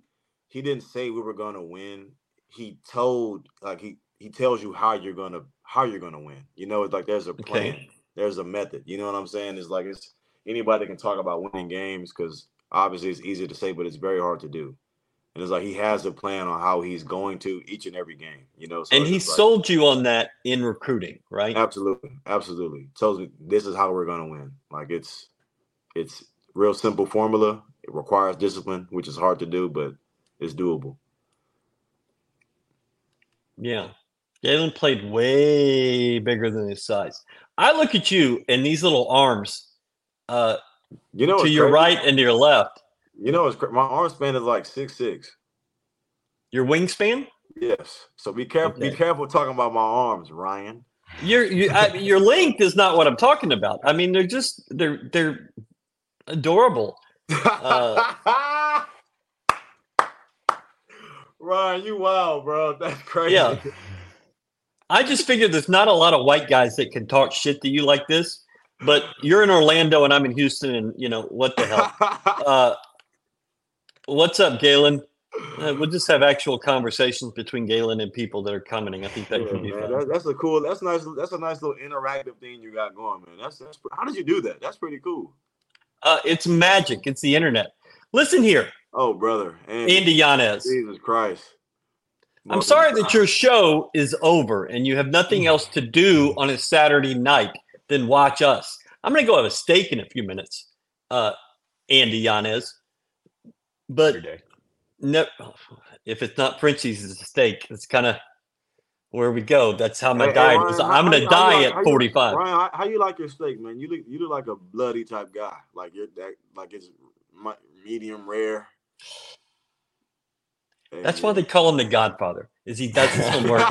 He didn't say we were gonna win. He told like he he tells you how you're gonna how you're gonna win. You know, it's like there's a Okay. plan, there's a method. You know what I'm saying? It's like it's anybody can talk about winning games because obviously it's easy to say, but it's very hard to do. And it's like he has a plan on how he's going to each and every game. You know, so and he like- sold you on that in recruiting, right? Absolutely, absolutely. Tells me this is how we're gonna win. Like it's it's real simple formula. It requires discipline, which is hard to do, but it's doable. Yeah. Galen played way bigger than his size. I look at you and these little arms uh, You know, to your crazy? right and to your left. You know, it's my arm span is like six six. Your wingspan? Yes. So be careful. Be careful talking about my arms, Ryan. Your you, I, your length is not what I'm talking about. I mean, they're just they're they're adorable. Uh, Ryan, you wild, bro. That's crazy. Yeah. I just figured there's not a lot of white guys that can talk shit to you like this. But you're in Orlando and I'm in Houston, and you know what the hell. Uh, what's up, Galen? Uh, we'll just have actual conversations between Galen and people that are commenting. I think that Yeah, could be man, fun. that- that's a cool. That's nice. That's a nice little interactive thing you got going, man. That's, that's how did you do that? That's pretty cool. Uh, it's magic. It's the internet. Listen here, Oh, brother, Andy, Andy Yanez. Jesus Christ. I'm sorry that your show is over and you have nothing else to do on a Saturday night than watch us. I'm going to go have a steak in a few minutes, uh, Andy Yanez. But every day. no, if it's not Frenchie's, it's a steak. It's kind of where we go. That's how my Hey, hey, diet Ryan, is. how- I'm gonna how you die like- at how you- 45. Ryan, how, how you like your steak, man? You look you look like a bloody type guy. Like you're that like it's mi- medium rare. That's why they call him the Godfather. Is he does his homework?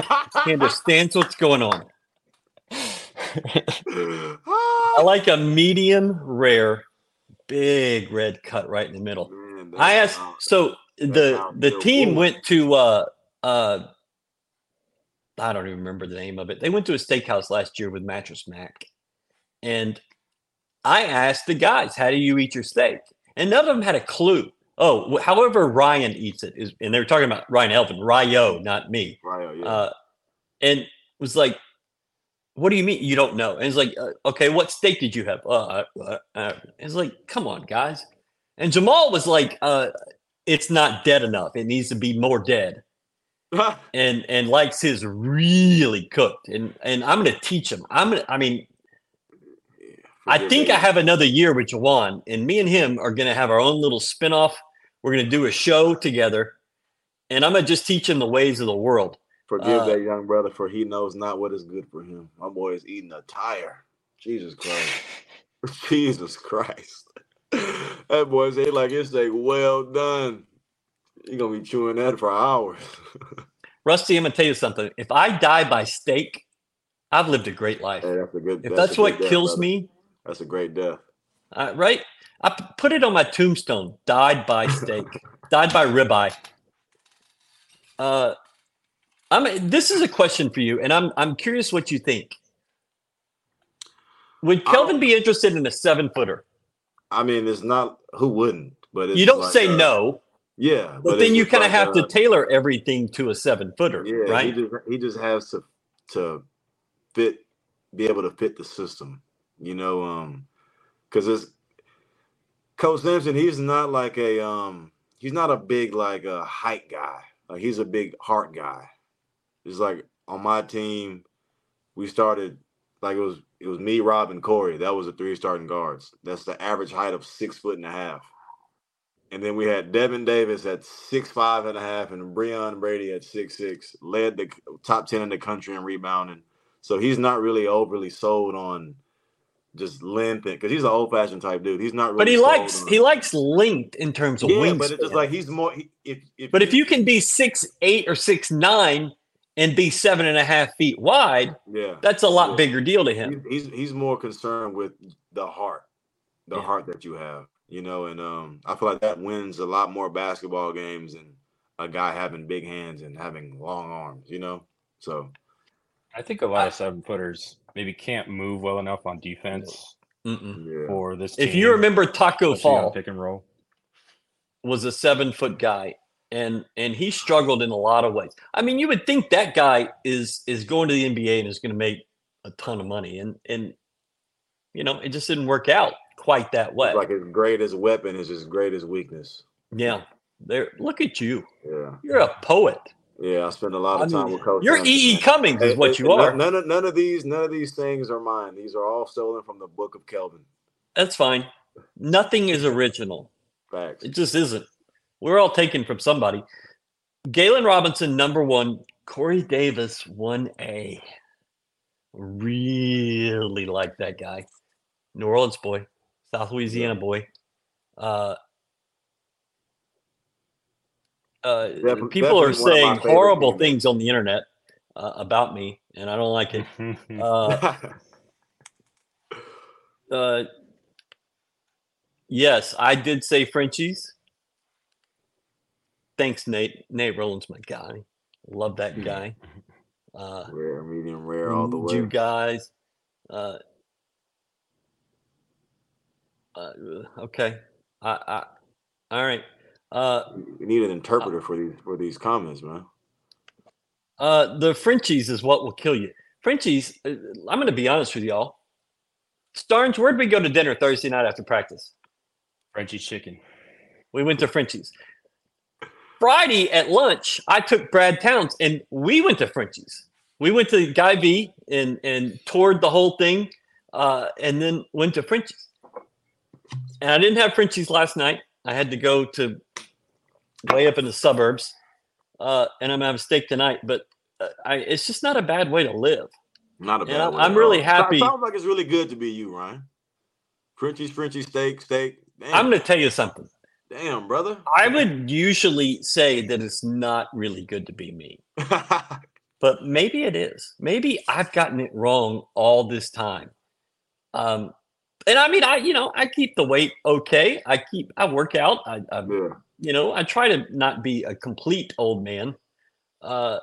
he understands what's going on. I like a medium rare, big red cut right in the middle. I asked so the the team good. went to uh uh I don't even remember the name of it. They went to a steakhouse last year with Mattress Mac. And I asked the guys, "How do you eat your steak?" And none of them had a clue. Oh, however Ryan eats it is and they were talking about Ryan Elvin, Ryo, not me. Oh, yeah. Uh and was like what do you mean you don't know? And it's like, uh, okay, what steak did you have? Uh, uh, uh, it's like, come on, guys. And Jamal was like, uh, it's not dead enough. It needs to be more dead. And and likes his really cooked. And and I'm gonna teach him. I'm gonna. I mean, I think. I have another year with J'Wan, and me and him are gonna have our own little spinoff. We're gonna do a show together, and I'm gonna just teach him the ways of the world. Forgive uh, that young brother, for he knows not what is good for him. My boy is eating a tire. Jesus Christ. Jesus Christ. That boy say like it's like well done. You're gonna be chewing that for hours. Rusty, I'm gonna tell you something. If I die by steak, I've lived a great life. hey, that's a good If that's good what death, kills brother. me, That's a great death. uh, right? I put it on my tombstone. Died by steak. died by ribeye. Uh, I'm. This is a question for you, and I'm. I'm curious what you think. Would Kelvin Um, be interested in a seven footer? I mean, it's not who wouldn't, but it's You don't like, say uh, no, Yeah, but, it's then you kind of like, have uh, to tailor everything to a seven footer, Yeah, right? He just he just has to to fit, be able to fit the system, you know, um, because it's Coach Sampson. He's not like a um, he's not a big like a height guy. Like he's a big heart guy. It's like on my team, we started like it was it was me, Rob, and Corey. That was the three starting guards. That's the average height of six foot and a half. And then we had Devin Davis at six five and a half, and Breaon Brady at six six, led the top ten in the country in rebounding. So he's not really overly sold on just length, because he's an old fashioned type dude. He's not really. but he likes he likes length in terms of yeah, wingspan. but it's just like he's more. He, if, if But if you can be six eight or six nine and be seven and a half feet wide, yeah, that's a lot Yeah. bigger deal to him. he's, he's he's more concerned with the heart, the Yeah. heart that you have, you know. And um, I feel like that wins a lot more basketball games than a guy having big hands and having long arms, you know. So I think a lot of seven footers maybe can't move well enough on defense Yeah. for this. If you remember, Taco Fall pick and roll. was a seven foot guy, and and he struggled in a lot of ways. I mean, you would think that guy is is going to the NBA and is going to make a ton of money, and and you know, it just didn't work out quite that way. Like his greatest weapon is his greatest weakness. yeah, there. Look at you. Yeah. You're a poet. Yeah. I spend a lot I of time mean, with Coach. you're Johnson, E. E. Cummings, is what you are. None of none of these none of these things are mine. These are all stolen from the Book of Kelvin. That's fine. Nothing is original. Facts. It just isn't. We're all taken from somebody. Galen Robinson, number one. Corey Davis, 1A. Really like that guy. New Orleans boy, South Louisiana boy. Uh, uh, Defi- people are definitely one of my saying horrible teammates. things on the internet uh, about me, and I don't like it. Uh, uh, yes, I did say Frenchies. Thanks, Nate. Nate Rowland's my guy. Love that Hmm. guy. Uh, rare, medium, rare, all the way. you guys. Uh, uh, okay. I, I, all right. Uh, We need an interpreter for these for these comments, man. uh, the Frenchies is what will kill you. Frenchies, uh, I'm going to be honest with y'all. Starns, where'd we go to dinner Thursday night after practice? Frenchie chicken. We went to Frenchies. Friday at lunch, I took Brad Towns and we went to Frenchies. We went to Guy V and and toured the whole thing, uh, and then went to Frenchies. And I didn't have Frenchies last night. I had to go to way up in the suburbs, uh, and I'm gonna have a steak tonight. But uh, I, it's just not a bad way to live. Not a And bad I'm- way I'm really all. happy- Sounds like it's really good to be you, Ryan. Frenchie's, Frenchie steak, steak. Damn, I'm gonna tell you something. Damn brother. I would usually say that it's not really good to be me. but maybe it is. Maybe I've gotten it wrong all this time. Um, and I mean, I you know, I keep the weight okay. I keep I work out. I, I yeah. you know, I try to not be a complete old man. Uh,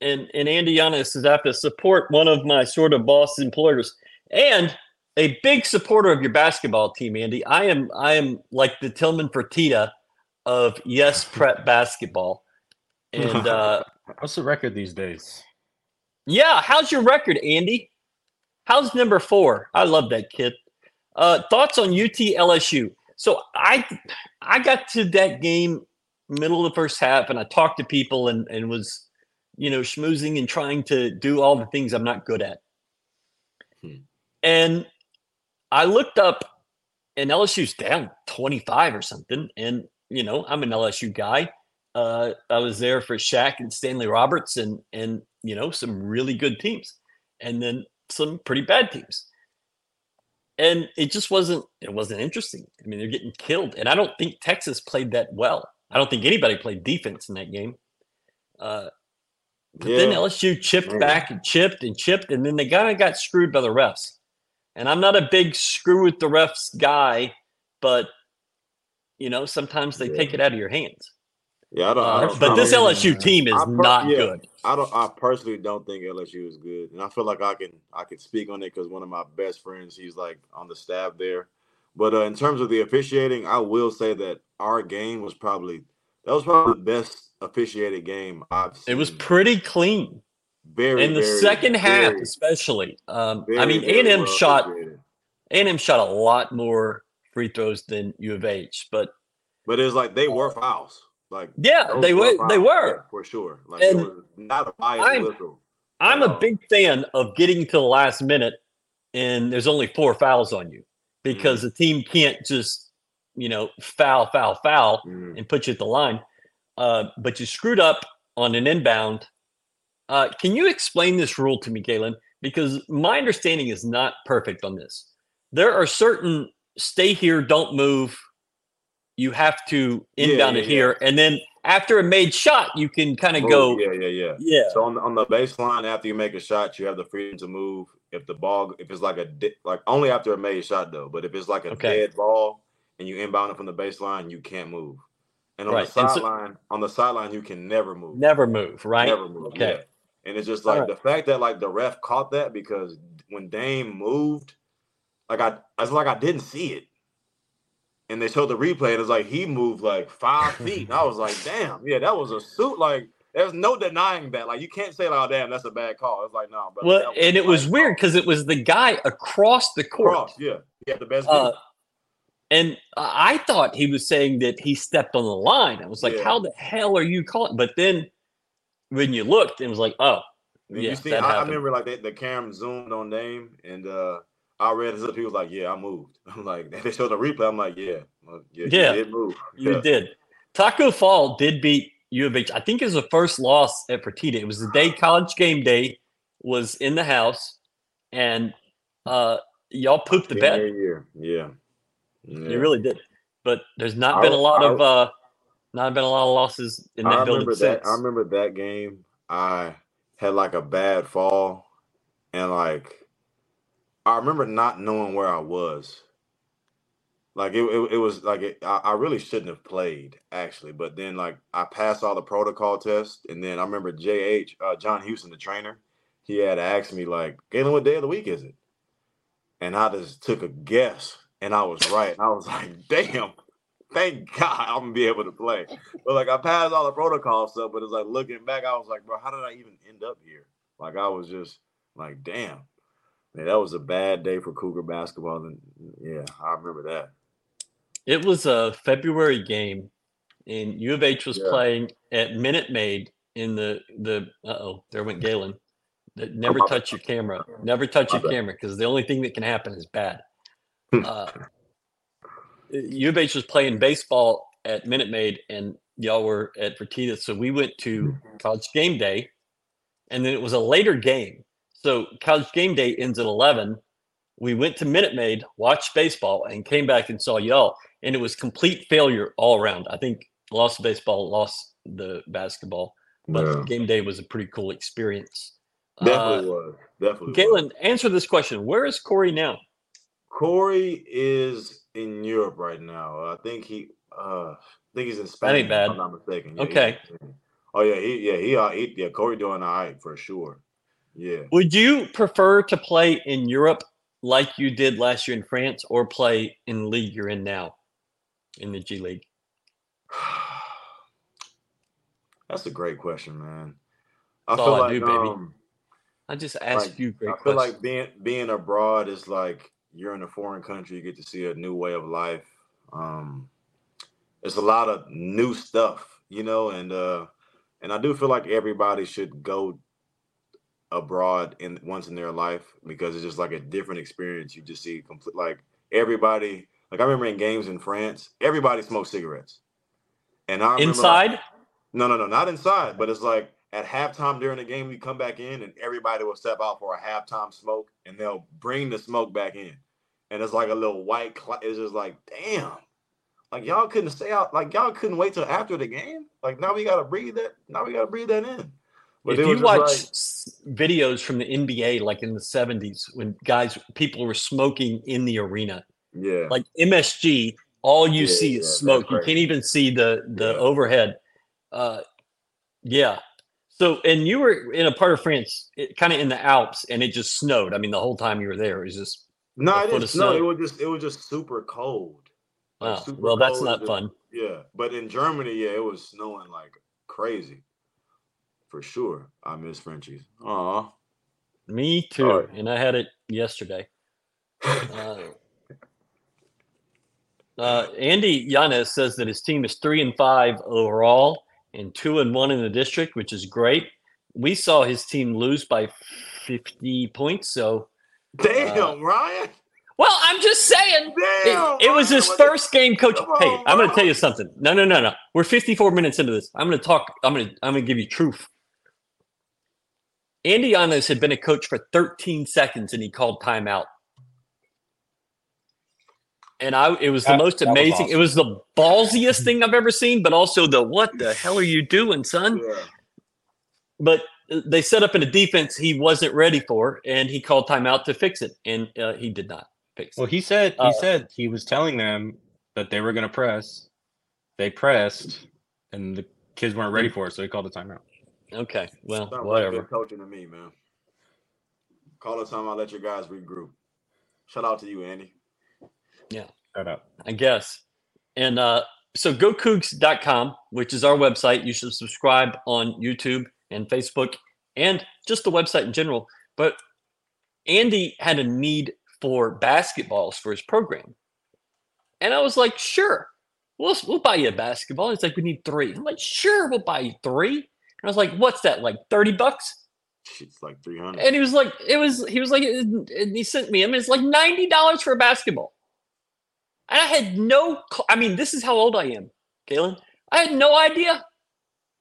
and and Andy Giannis says I have to support one of my sort of boss employers and a big supporter of your basketball team, Andy. I am I am like the Tillman Fertitta of Yes Prep basketball. And uh What's the record these days? yeah, how's your record, Andy? How's number four? I love that kid. Uh, thoughts on UT LSU? So I I got to that game middle of the first half, and I talked to people and and was you know schmoozing and trying to do all the things I'm not good at. Hmm. And I looked up, and LSU's down 25 or something. And you know I'm an LSU guy. Uh, I was there for Shaq and Stanley Roberts, and and you know some really good teams, and then some pretty bad teams. And it just wasn't it wasn't interesting. I mean, they're getting killed, and I don't think Texas played that well. I don't think anybody played defense in that game. Uh, but then LSU chipped back and chipped and chipped, and then they kind of got screwed by the refs. And I'm not a big screw with the refs guy, but you know sometimes they Yeah. take it out of your hands. Yeah, I don't, I Uh, don't but this LSU team is per- not yeah. good. I don't. I personally don't think LSU is good, and I feel like I can I can speak on it because one of my best friends, he's like on the staff there. But uh, in terms of the officiating, I will say that our game was probably that was probably the best officiated game I've seen. It was pretty clean very in the very, second half, very, especially. Um, I mean, A and M well shot. A and M shot a lot more free throws than U of H, but but it's like they were fouls. Like yeah, they were they were. for sure. Like not a biased I'm-. I'm a big fan of getting to the last minute and there's only four fouls on you because Mm-hmm. the team can't just, you know, foul, foul, foul Mm. and put you at the line. Uh, but you screwed up on an inbound. Uh, can you explain this rule to me, Galen? Because my understanding is not perfect on this. There are certain stay here, don't move. You have to Yeah, inbound yeah, it here. And then after a made shot, you can kind of go, yeah, yeah, yeah. yeah. So on the, on the baseline, after you make a shot, you have the freedom to move. If the ball, if it's like a di- like only after a made shot though, but if it's like a Okay. dead ball and you inbound it from the baseline, you can't move. and on Right, the and so- sideline, on the sideline, you can never move. Never move, right? Never move. Okay. Yeah. And it's just like Alright. the fact that like the ref caught that because when Dame moved, like I, it's like I didn't see it. And they showed the replay, and it's like he moved like five feet. And I was like, damn, yeah, that was a suit. Like, there's no denying that. Like, you can't say, like, oh, damn, that's a bad call. It's like, no, but Well, and it was weird because it was the guy across the court. cross, yeah, he had the best. Uh, and I thought he was saying that he stepped on the line. I was like, Yeah. how the hell are you calling? But then when you looked, it was like, oh, And yeah, you see, I, I remember like the camera zoomed on Dame, and uh I read his up. He was like, "Yeah, I moved." I'm like, they showed the replay. I'm like, "Yeah, well, yeah, Yeah. you did move." you Yeah. did. Taco Fall did beat U of H. I think it was the first loss at Fertitta. It was the day college game day was in the house, and uh, y'all pooped the bed. year. Yeah, yeah. You really did. But there's not I- been a lot I- of uh, not been a lot of losses in that I building remember since. that. I remember that game. I had like a bad fall, and like I remember not knowing where I was. Like it, it, it was like it, I, I really shouldn't have played actually, but then like I passed all the protocol tests, and then I remember JH uh, John Houston, the trainer, he had asked me like, "Galen, what day of the week is it?" And I just took a guess, and I was right. I was like, "Damn, thank God I'm gonna be able to play." But like I passed all the protocol stuff, but it's like looking back, I was like, "Bro, how did I even end up here?" Like I was just like, "Damn." Man, that was a bad day for Cougar basketball. And yeah, I remember that. It was a February game, and U of H was Yeah. playing at Minute Maid in the the. Uh oh, there went Galen. That- Never touch your camera. Never touch your camera because the only thing that can happen is bad. Uh, U of H was playing baseball at Minute Maid, and y'all were at Fertitta. So we went to College Game Day, and then it was a later game. So College Game Day ends at eleven. We went to Minute Maid, watched baseball, and came back and saw y'all and it was complete failure all around. I think lost baseball, lost the basketball, but Yeah. game day was a pretty cool experience. Definitely Uh, was. Definitely. was. Galen, answer this question: Where is Corey now? Corey is in Europe right now. I think he uh I think he's in Spain. That ain't bad. If I'm not mistaken. Yeah, Okay. Oh yeah, he yeah, he, uh, he yeah, Corey doing all right for sure. Yeah. Would you prefer to play in Europe like you did last year in France, or play in the league you're in now, in the G League? That's a great question, man. I That's feel all I like do, baby. um, I just asked Like, you great I feel questions. like being being abroad is like you're in a foreign country, you get to see a new way of life. Um it's a lot of new stuff, you know, and uh and I do feel like everybody should go abroad in once in their life because it's just like a different experience. You just see complete like everybody like I remember in games in France, everybody smoked cigarettes. And I remember like, Inside, no, no, no, not inside. But it's like at halftime during the game, we come back in and everybody will step out for a halftime smoke, and they'll bring the smoke back in, and it's like a little white. Cl- it's just like, damn, like y'all couldn't stay out. Like y'all couldn't wait till after the game. Like now we gotta breathe that. Now we gotta breathe that in. But if you watch like- videos from the NBA, like in the '70s, when guys, people were smoking in the arena, yeah, like MSG, all you Yeah, see yeah, is smoke. You can't even see the the Yeah. overhead. Uh, yeah. So, and you were in a part of France, kind of in the Alps, and it just snowed. I mean, the whole time you were there, it was just. No, it didn't snow. It was just it was just super cold. Like, Oh, super well, that's not just- fun. Yeah, but in Germany, yeah, it was snowing like crazy. For sure, I miss Frenchies. Aw. Me too, Sorry. and I had it yesterday. Uh, uh, Andy Yanes says that his team is three and five overall and two and one in the district, which is great. We saw his team lose by fifty points, so Damn, Uh, Ryan. well, I'm just saying. Damn. It, it was his what first game coach. Come Hey, I'm going to tell you something. No, no, no, no. We're 54 minutes into this. I'm going to talk. I'm going to. I'm going to give you truth. Andy Yanes had been a coach for 13 seconds, and he called timeout. And I, it was the That- most that was amazing. It was the ballsiest thing I've ever seen, but also the what the hell are you doing, son? Yeah. But they set up in a defense he wasn't ready for, and he called timeout to fix it, and uh, he did not fix it. Well, he said he Uh, said he was telling them that they were going to press. They pressed, and the kids weren't ready for it, so he called a timeout. Okay. Well, Sounds like whatever. good coaching to me, man. Call the time. I'll let your guys regroup. Shout out to you, Andy. Yeah. Shout out. I guess. And uh, so GoCoogs.com, which is our website. You should subscribe on YouTube and Facebook and just the website in general. But Andy had a need for basketballs for his program. And I was like, sure, we'll, we'll buy you a basketball. He's like, we need three. I'm like, sure, we'll buy you three. And I was like, what's that, like 30 bucks? It's like 300. And he was like, it was, he was like, and he sent me, I mean, it's like $90 for a basketball. And I had no, I mean, this is how old I am, Galen. I had no idea.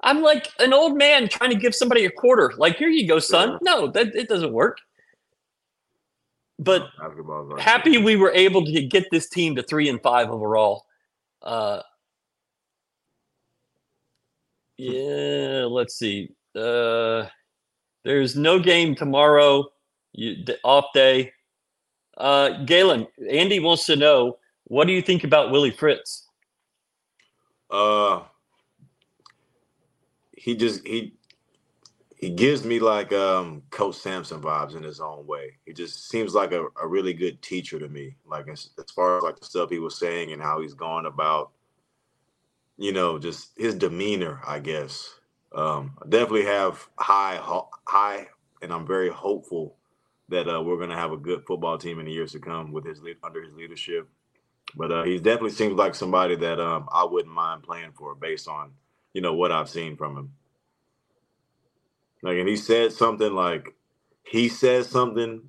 I'm like an old man trying to give somebody a quarter. Like, here you go, son. No, that it doesn't work. But happy we were able to get this team to three and five overall. Uh, yeah, let's see. Uh, there's no game tomorrow. You off day. Uh, Galen, Andy wants to know what do you think about Willie Fritz? Uh, he just he he gives me like um Coach Sampson vibes in his own way. He just seems like a, a really good teacher to me. Like as, as far as like the stuff he was saying and how he's going about, you know, just his demeanor. I guess um, I definitely have high ho- high, and I'm very hopeful that uh, we're gonna have a good football team in the years to come with his lead, under his leadership. But uh, he definitely seems like somebody that um, I wouldn't mind playing for based on you know what I've seen from him. Like, and he said something like he said something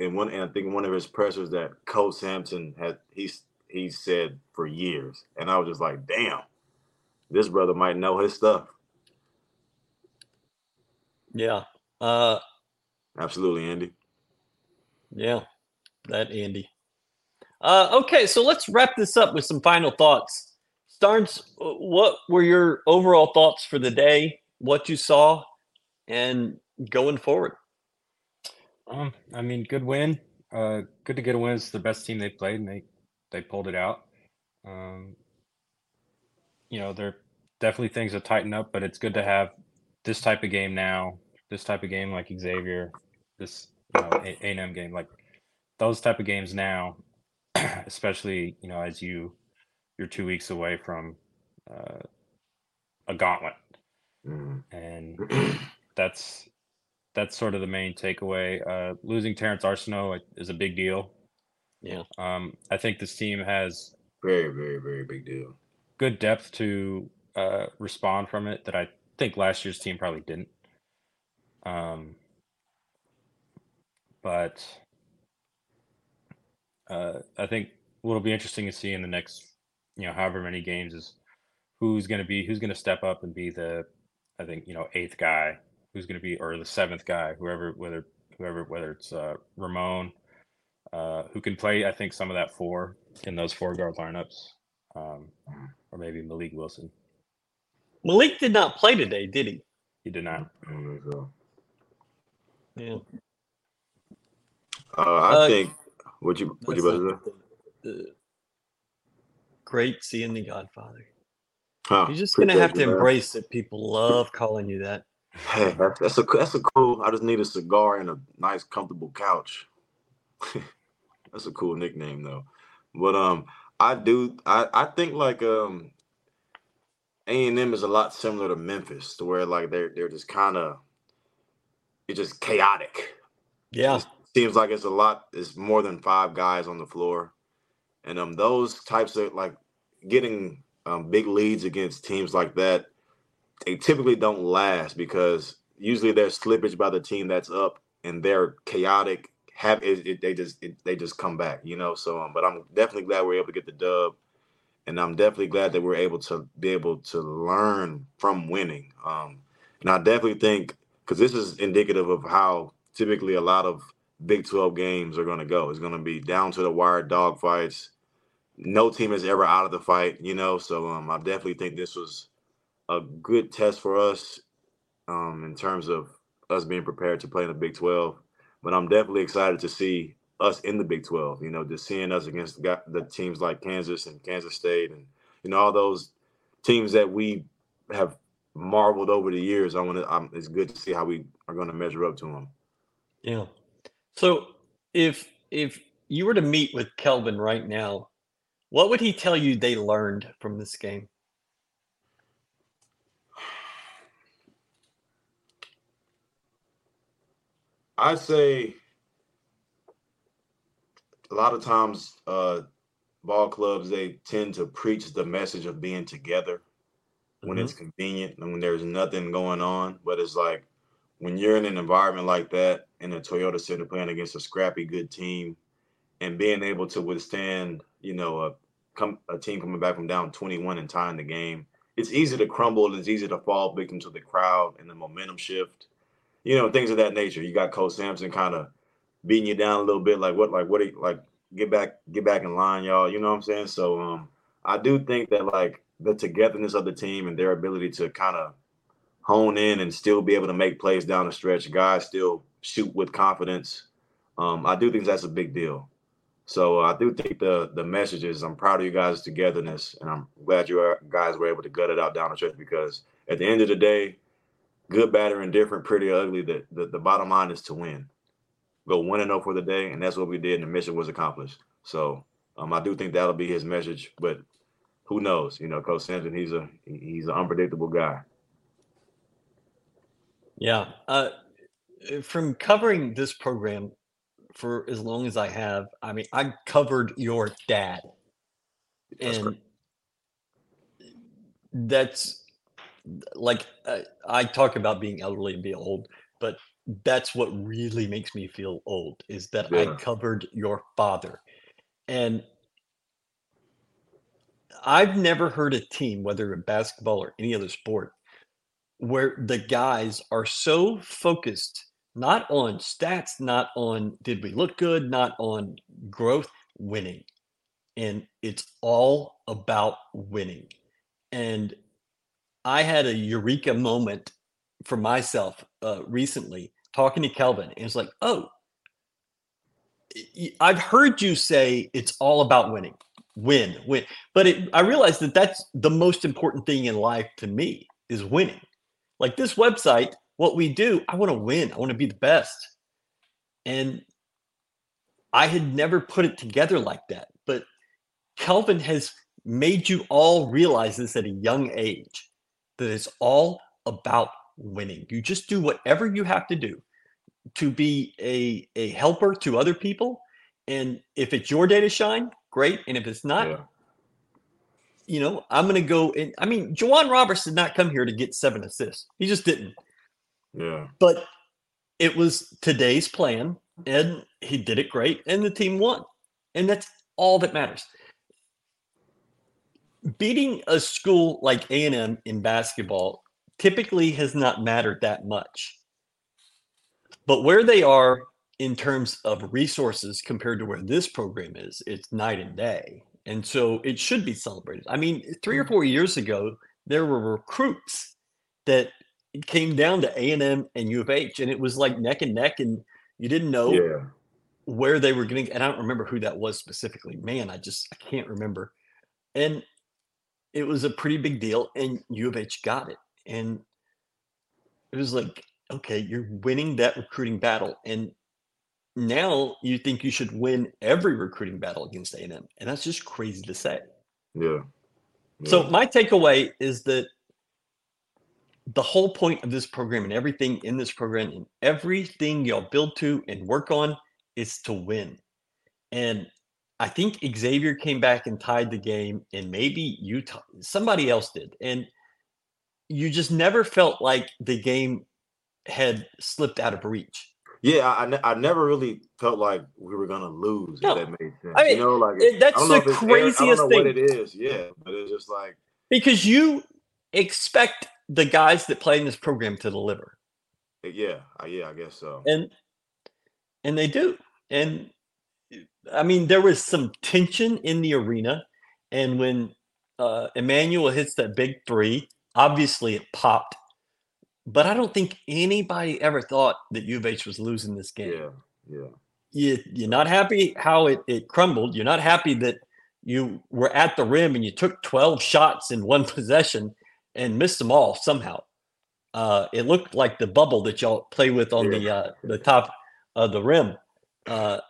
in one, and I think one of his pressers that Coach Sampson had he's he said for years, and I was just like, damn, this brother might know his stuff. Yeah. Uh, Absolutely, Andy. yeah, that Andy. Uh, okay, so let's wrap this up with some final thoughts. Starns, what were your overall thoughts for the day? What you saw, and going forward? Um, I mean, good win. Uh, good to get a win. It's the best team they played, and they they pulled it out. Um, you know, there are definitely things have tighten up, but it's good to have this type of game now. This type of game like Xavier, this you know A and M game, like those type of games now, especially you know as you you're two weeks away from uh, a gauntlet, Mhm. and that's that's sort of the main takeaway. Uh, losing Terrance Arceneaux is a big deal. Yeah. Um, I think this team has Very, very, very big deal. good depth to uh, respond from it that I think last year's team probably didn't. Um, but uh, I think what'll be interesting to see in the next, you know, however many games is who's going to be who's going to step up and be the, I think you know, eighth guy, who's going to be or the seventh guy, whoever whether whoever whether it's uh, Ramon, uh, who can play. I think some of that four in those four guard lineups, um, or maybe Malik Wilson. Malik did not play today, did he? He did not. I don't think so. Yeah. Uh, I Uh, think what you what you That's about to like the- the great seeing the Godfather. Huh, You're just gonna have to man. embrace that people love calling you that. Hey, that's, that's a that's a cool. I just need a cigar and a nice, comfortable couch. that's a cool nickname though. But um, I do. I I think like um, A and M is a lot similar to Memphis, to where like they're they're just kind of it's just chaotic. Yeah. Seems like it's a lot. It's more than five guys on the floor, and um, those types of like getting um, big leads against teams like that, they typically don't last because usually there's slippage by the team that's up, and they're chaotic. Have it, it, they just it, they just come back, you know. So, um, but I'm definitely glad we're able to get the dub, and I'm definitely glad that we're able to be able to learn from winning. Um, and I definitely think because this is indicative of how typically a lot of Big 12 games are going to go. It's going to be down to the wire dogfights. No team is ever out of the fight, you know. So um, I definitely think this was a good test for us um, in terms of us being prepared to play in the Big 12. But I'm definitely excited to see us in the Big 12. You know, just seeing us against the, teams like Kansas and Kansas State, and you know all those teams that we have marveled over the years. I want to. It's good to see how we are going to measure up to them. Yeah. So if if you were to meet with Kelvin right now, what would he tell you they learned from this game? I'd say a lot of times uh, ball clubs they tend to preach the message of being together when mm-hmm. it's convenient and when there's nothing going on. But it's like when you're in an environment like that in a Toyota Center playing against a scrappy good team and being able to withstand, you know, a come a team coming back from down 21 and tying the game. It's easy to crumble. It's easy to fall victim to the crowd and the momentum shift. You know, things of that nature. You got Coach Sampson kind of beating you down a little bit, like what, like what, you, like get back, get back in line, y'all. You know what I'm saying? So, um, I do think that like the togetherness of the team and their ability to kind of hone in and still be able to make plays down the stretch, guys still shoot with confidence. Um, I do think that's a big deal. So uh, I do think the the message is I'm proud of you guys' togetherness, and I'm glad you guys were able to gut it out down the stretch because at the end of the day, good, bad, or indifferent, pretty ugly, the, the, the bottom line is to win. Go one and zero oh for the day, and that's what we did, and the mission was accomplished. So um, I do think that'll be his message, but who knows? You know, Coach Sampson, he's a he's an unpredictable guy. Yeah. Uh, from covering this program for as long as I have, I mean, I covered your dad, that's and that's like uh, I talk about being elderly and being old, but that's what really makes me feel old is that yeah. I covered your father, and I've never heard a team, whether in basketball or any other sport, where the guys are so focused not on stats, not on did we look good, not on growth, winning. And it's all about winning. And I had a eureka moment for myself uh, recently talking to Kelvin. And it's like, oh, I've heard you say it's all about winning, win, win. But it, I realized that that's the most important thing in life to me is winning. Like this website, what we do, I want to win. I want to be the best. And I had never put it together like that. But Kelvin has made you all realize this at a young age that it's all about winning. You just do whatever you have to do to be a, a helper to other people. And if it's your day to shine, great. And if it's not, yeah. you know, I'm going to go and I mean, J'Wan Roberts did not come here to get seven assists. He just didn't. Yeah. But it was today's plan and he did it great and the team won. And that's all that matters. Beating a school like A&M in basketball typically has not mattered that much. But where they are in terms of resources compared to where this program is, it's night and day. And so it should be celebrated. I mean, three or four years ago, there were recruits that it came down to A and M and U of H, and it was like neck and neck, and you didn't know yeah. where they were getting. And I don't remember who that was specifically. Man, I just I can't remember. And it was a pretty big deal, and U of H got it, and it was like, okay, you're winning that recruiting battle, and now you think you should win every recruiting battle against A and M, and that's just crazy to say. Yeah. yeah. So my takeaway is that the whole point of this program and everything in this program and everything y'all build to and work on is to win. And I think Xavier came back and tied the game, and maybe Utah, somebody else did. And you just never felt like the game had slipped out of reach. Yeah, I, I never really felt like we were gonna lose. No. If that made sense. I mean, you know, like it, that's the craziest I don't know thing. What it is, yeah, but it's just like because you expect the guys that play in this program to deliver. Yeah, yeah, I guess so. And and they do. And I mean, there was some tension in the arena, and when uh, Emanuel hits that big three, obviously it popped. But I don't think anybody ever thought that U of H was losing this game. Yeah, yeah. You, you're not happy how it, it crumbled. You're not happy that you were at the rim and you took 12 shots in one possession and missed them all somehow. Uh, it looked like the bubble that y'all play with on Yeah. the uh, the top of the rim. Uh,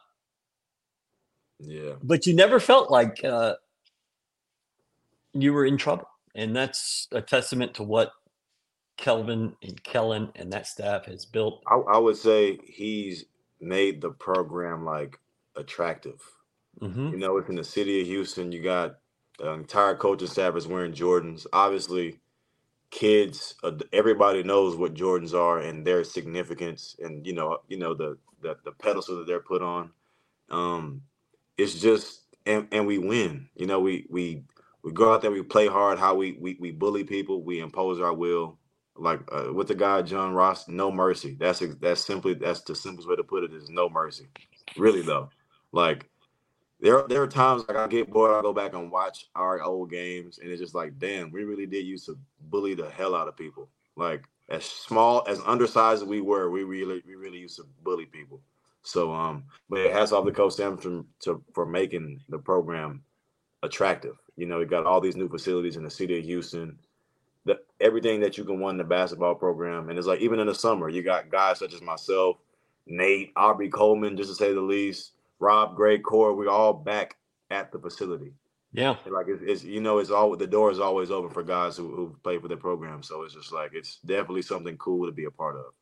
Yeah. but you never felt like uh, you were in trouble, and that's a testament to what Kelvin and Kellen and that staff has built. I, I would say he's made the program like attractive. hmm You know, it's in the city of Houston. You got the entire coaching staff is wearing Jordans. Obviously, kids, uh, everybody knows what Jordans are and their significance, and you know, you know the the, the pedestal that they're put on. Um, it's just, and, and we win. You know, we we we go out there, we play hard. How we we we bully people, we impose our will. Like uh, with the guy John Ross, no mercy. That's that's simply that's the simplest way to put it is no mercy. Really though, like there there are times like I get bored, I go back and watch our old games, and it's just like, damn, we really did used to bully the hell out of people. Like as small as undersized as we were, we really we really used to bully people. So um, but it hats off to Coach Sampson to for making the program attractive. You know, we got all these new facilities in the city of Houston. The everything that you can want in the basketball program, and it's like even in the summer, you got guys such as myself, Nate, Aubrey Coleman, just to say the least. Rob, Greg, Core, we're all back at the facility. Yeah, Like it's, it's you know it's all the door is always open for guys who, who play for the program. So it's just like it's definitely something cool to be a part of.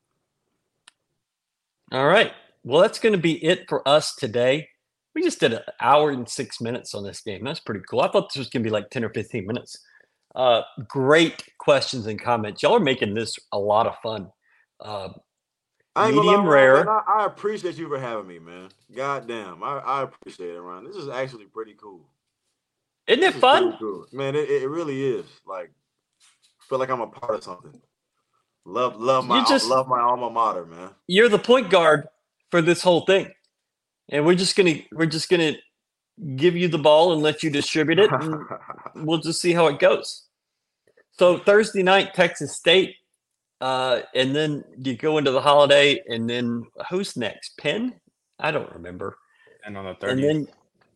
All right. Well, that's going to be it for us today. We just did an hour and six minutes on this game. That's pretty cool. I thought this was going to be like 10 or 15 minutes. Uh, great questions and comments. Y'all are making this a lot of fun. Uh, I ain't lie, Medium rare. I, I appreciate you for having me, man. God damn, I, I appreciate it, Ron. This is actually pretty cool. isn't it is fun? cool. man. It, it really is. Like, feel like I'm a part of something. Love, love my, just- love my alma mater, man. You're the point guard for this whole thing. And we're just going to, we're just to give you the ball and let you distribute it. And we'll just see how it goes. So Thursday night, Texas State, uh, and then you go into the holiday, and then who's next? Penn? I don't remember. And on the third, And then,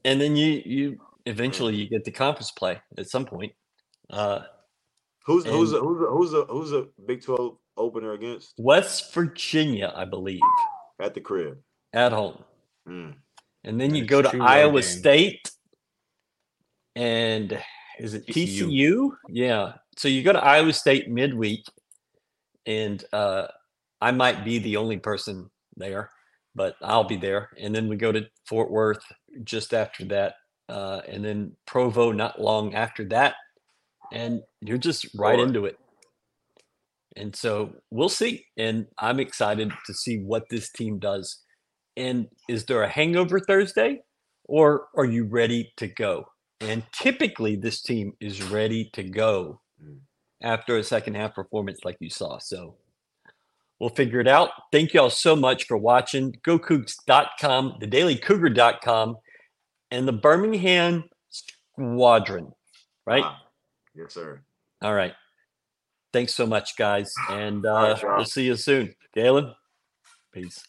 and then you you eventually you get the conference play at some point. Uh, who's who's a, who's a, who's a, who's a Big Twelve opener against West Virginia, I believe, at the crib? at home, Mm. and then And you go to Iowa games. State, and is it TCU. TCU? Yeah. So you go to Iowa State midweek, and uh, I might be the only person there, but I'll be there. And then we go to Fort Worth just after that, uh, and then Provo not long after that, and you're just right into it. And so we'll see. And I'm excited to see what this team does. And is there a hangover Thursday, or are you ready to go? And typically, this team is ready to go Mm. After a second half performance like you saw. So we'll figure it out. Thank you all so much for watching. GoCoogs.com, thedailycougar.com, and the Birmingham Squadron. Right? Ah, yes, sir. All right. Thanks so much, guys. And uh, right, we'll see you soon. Galen, peace.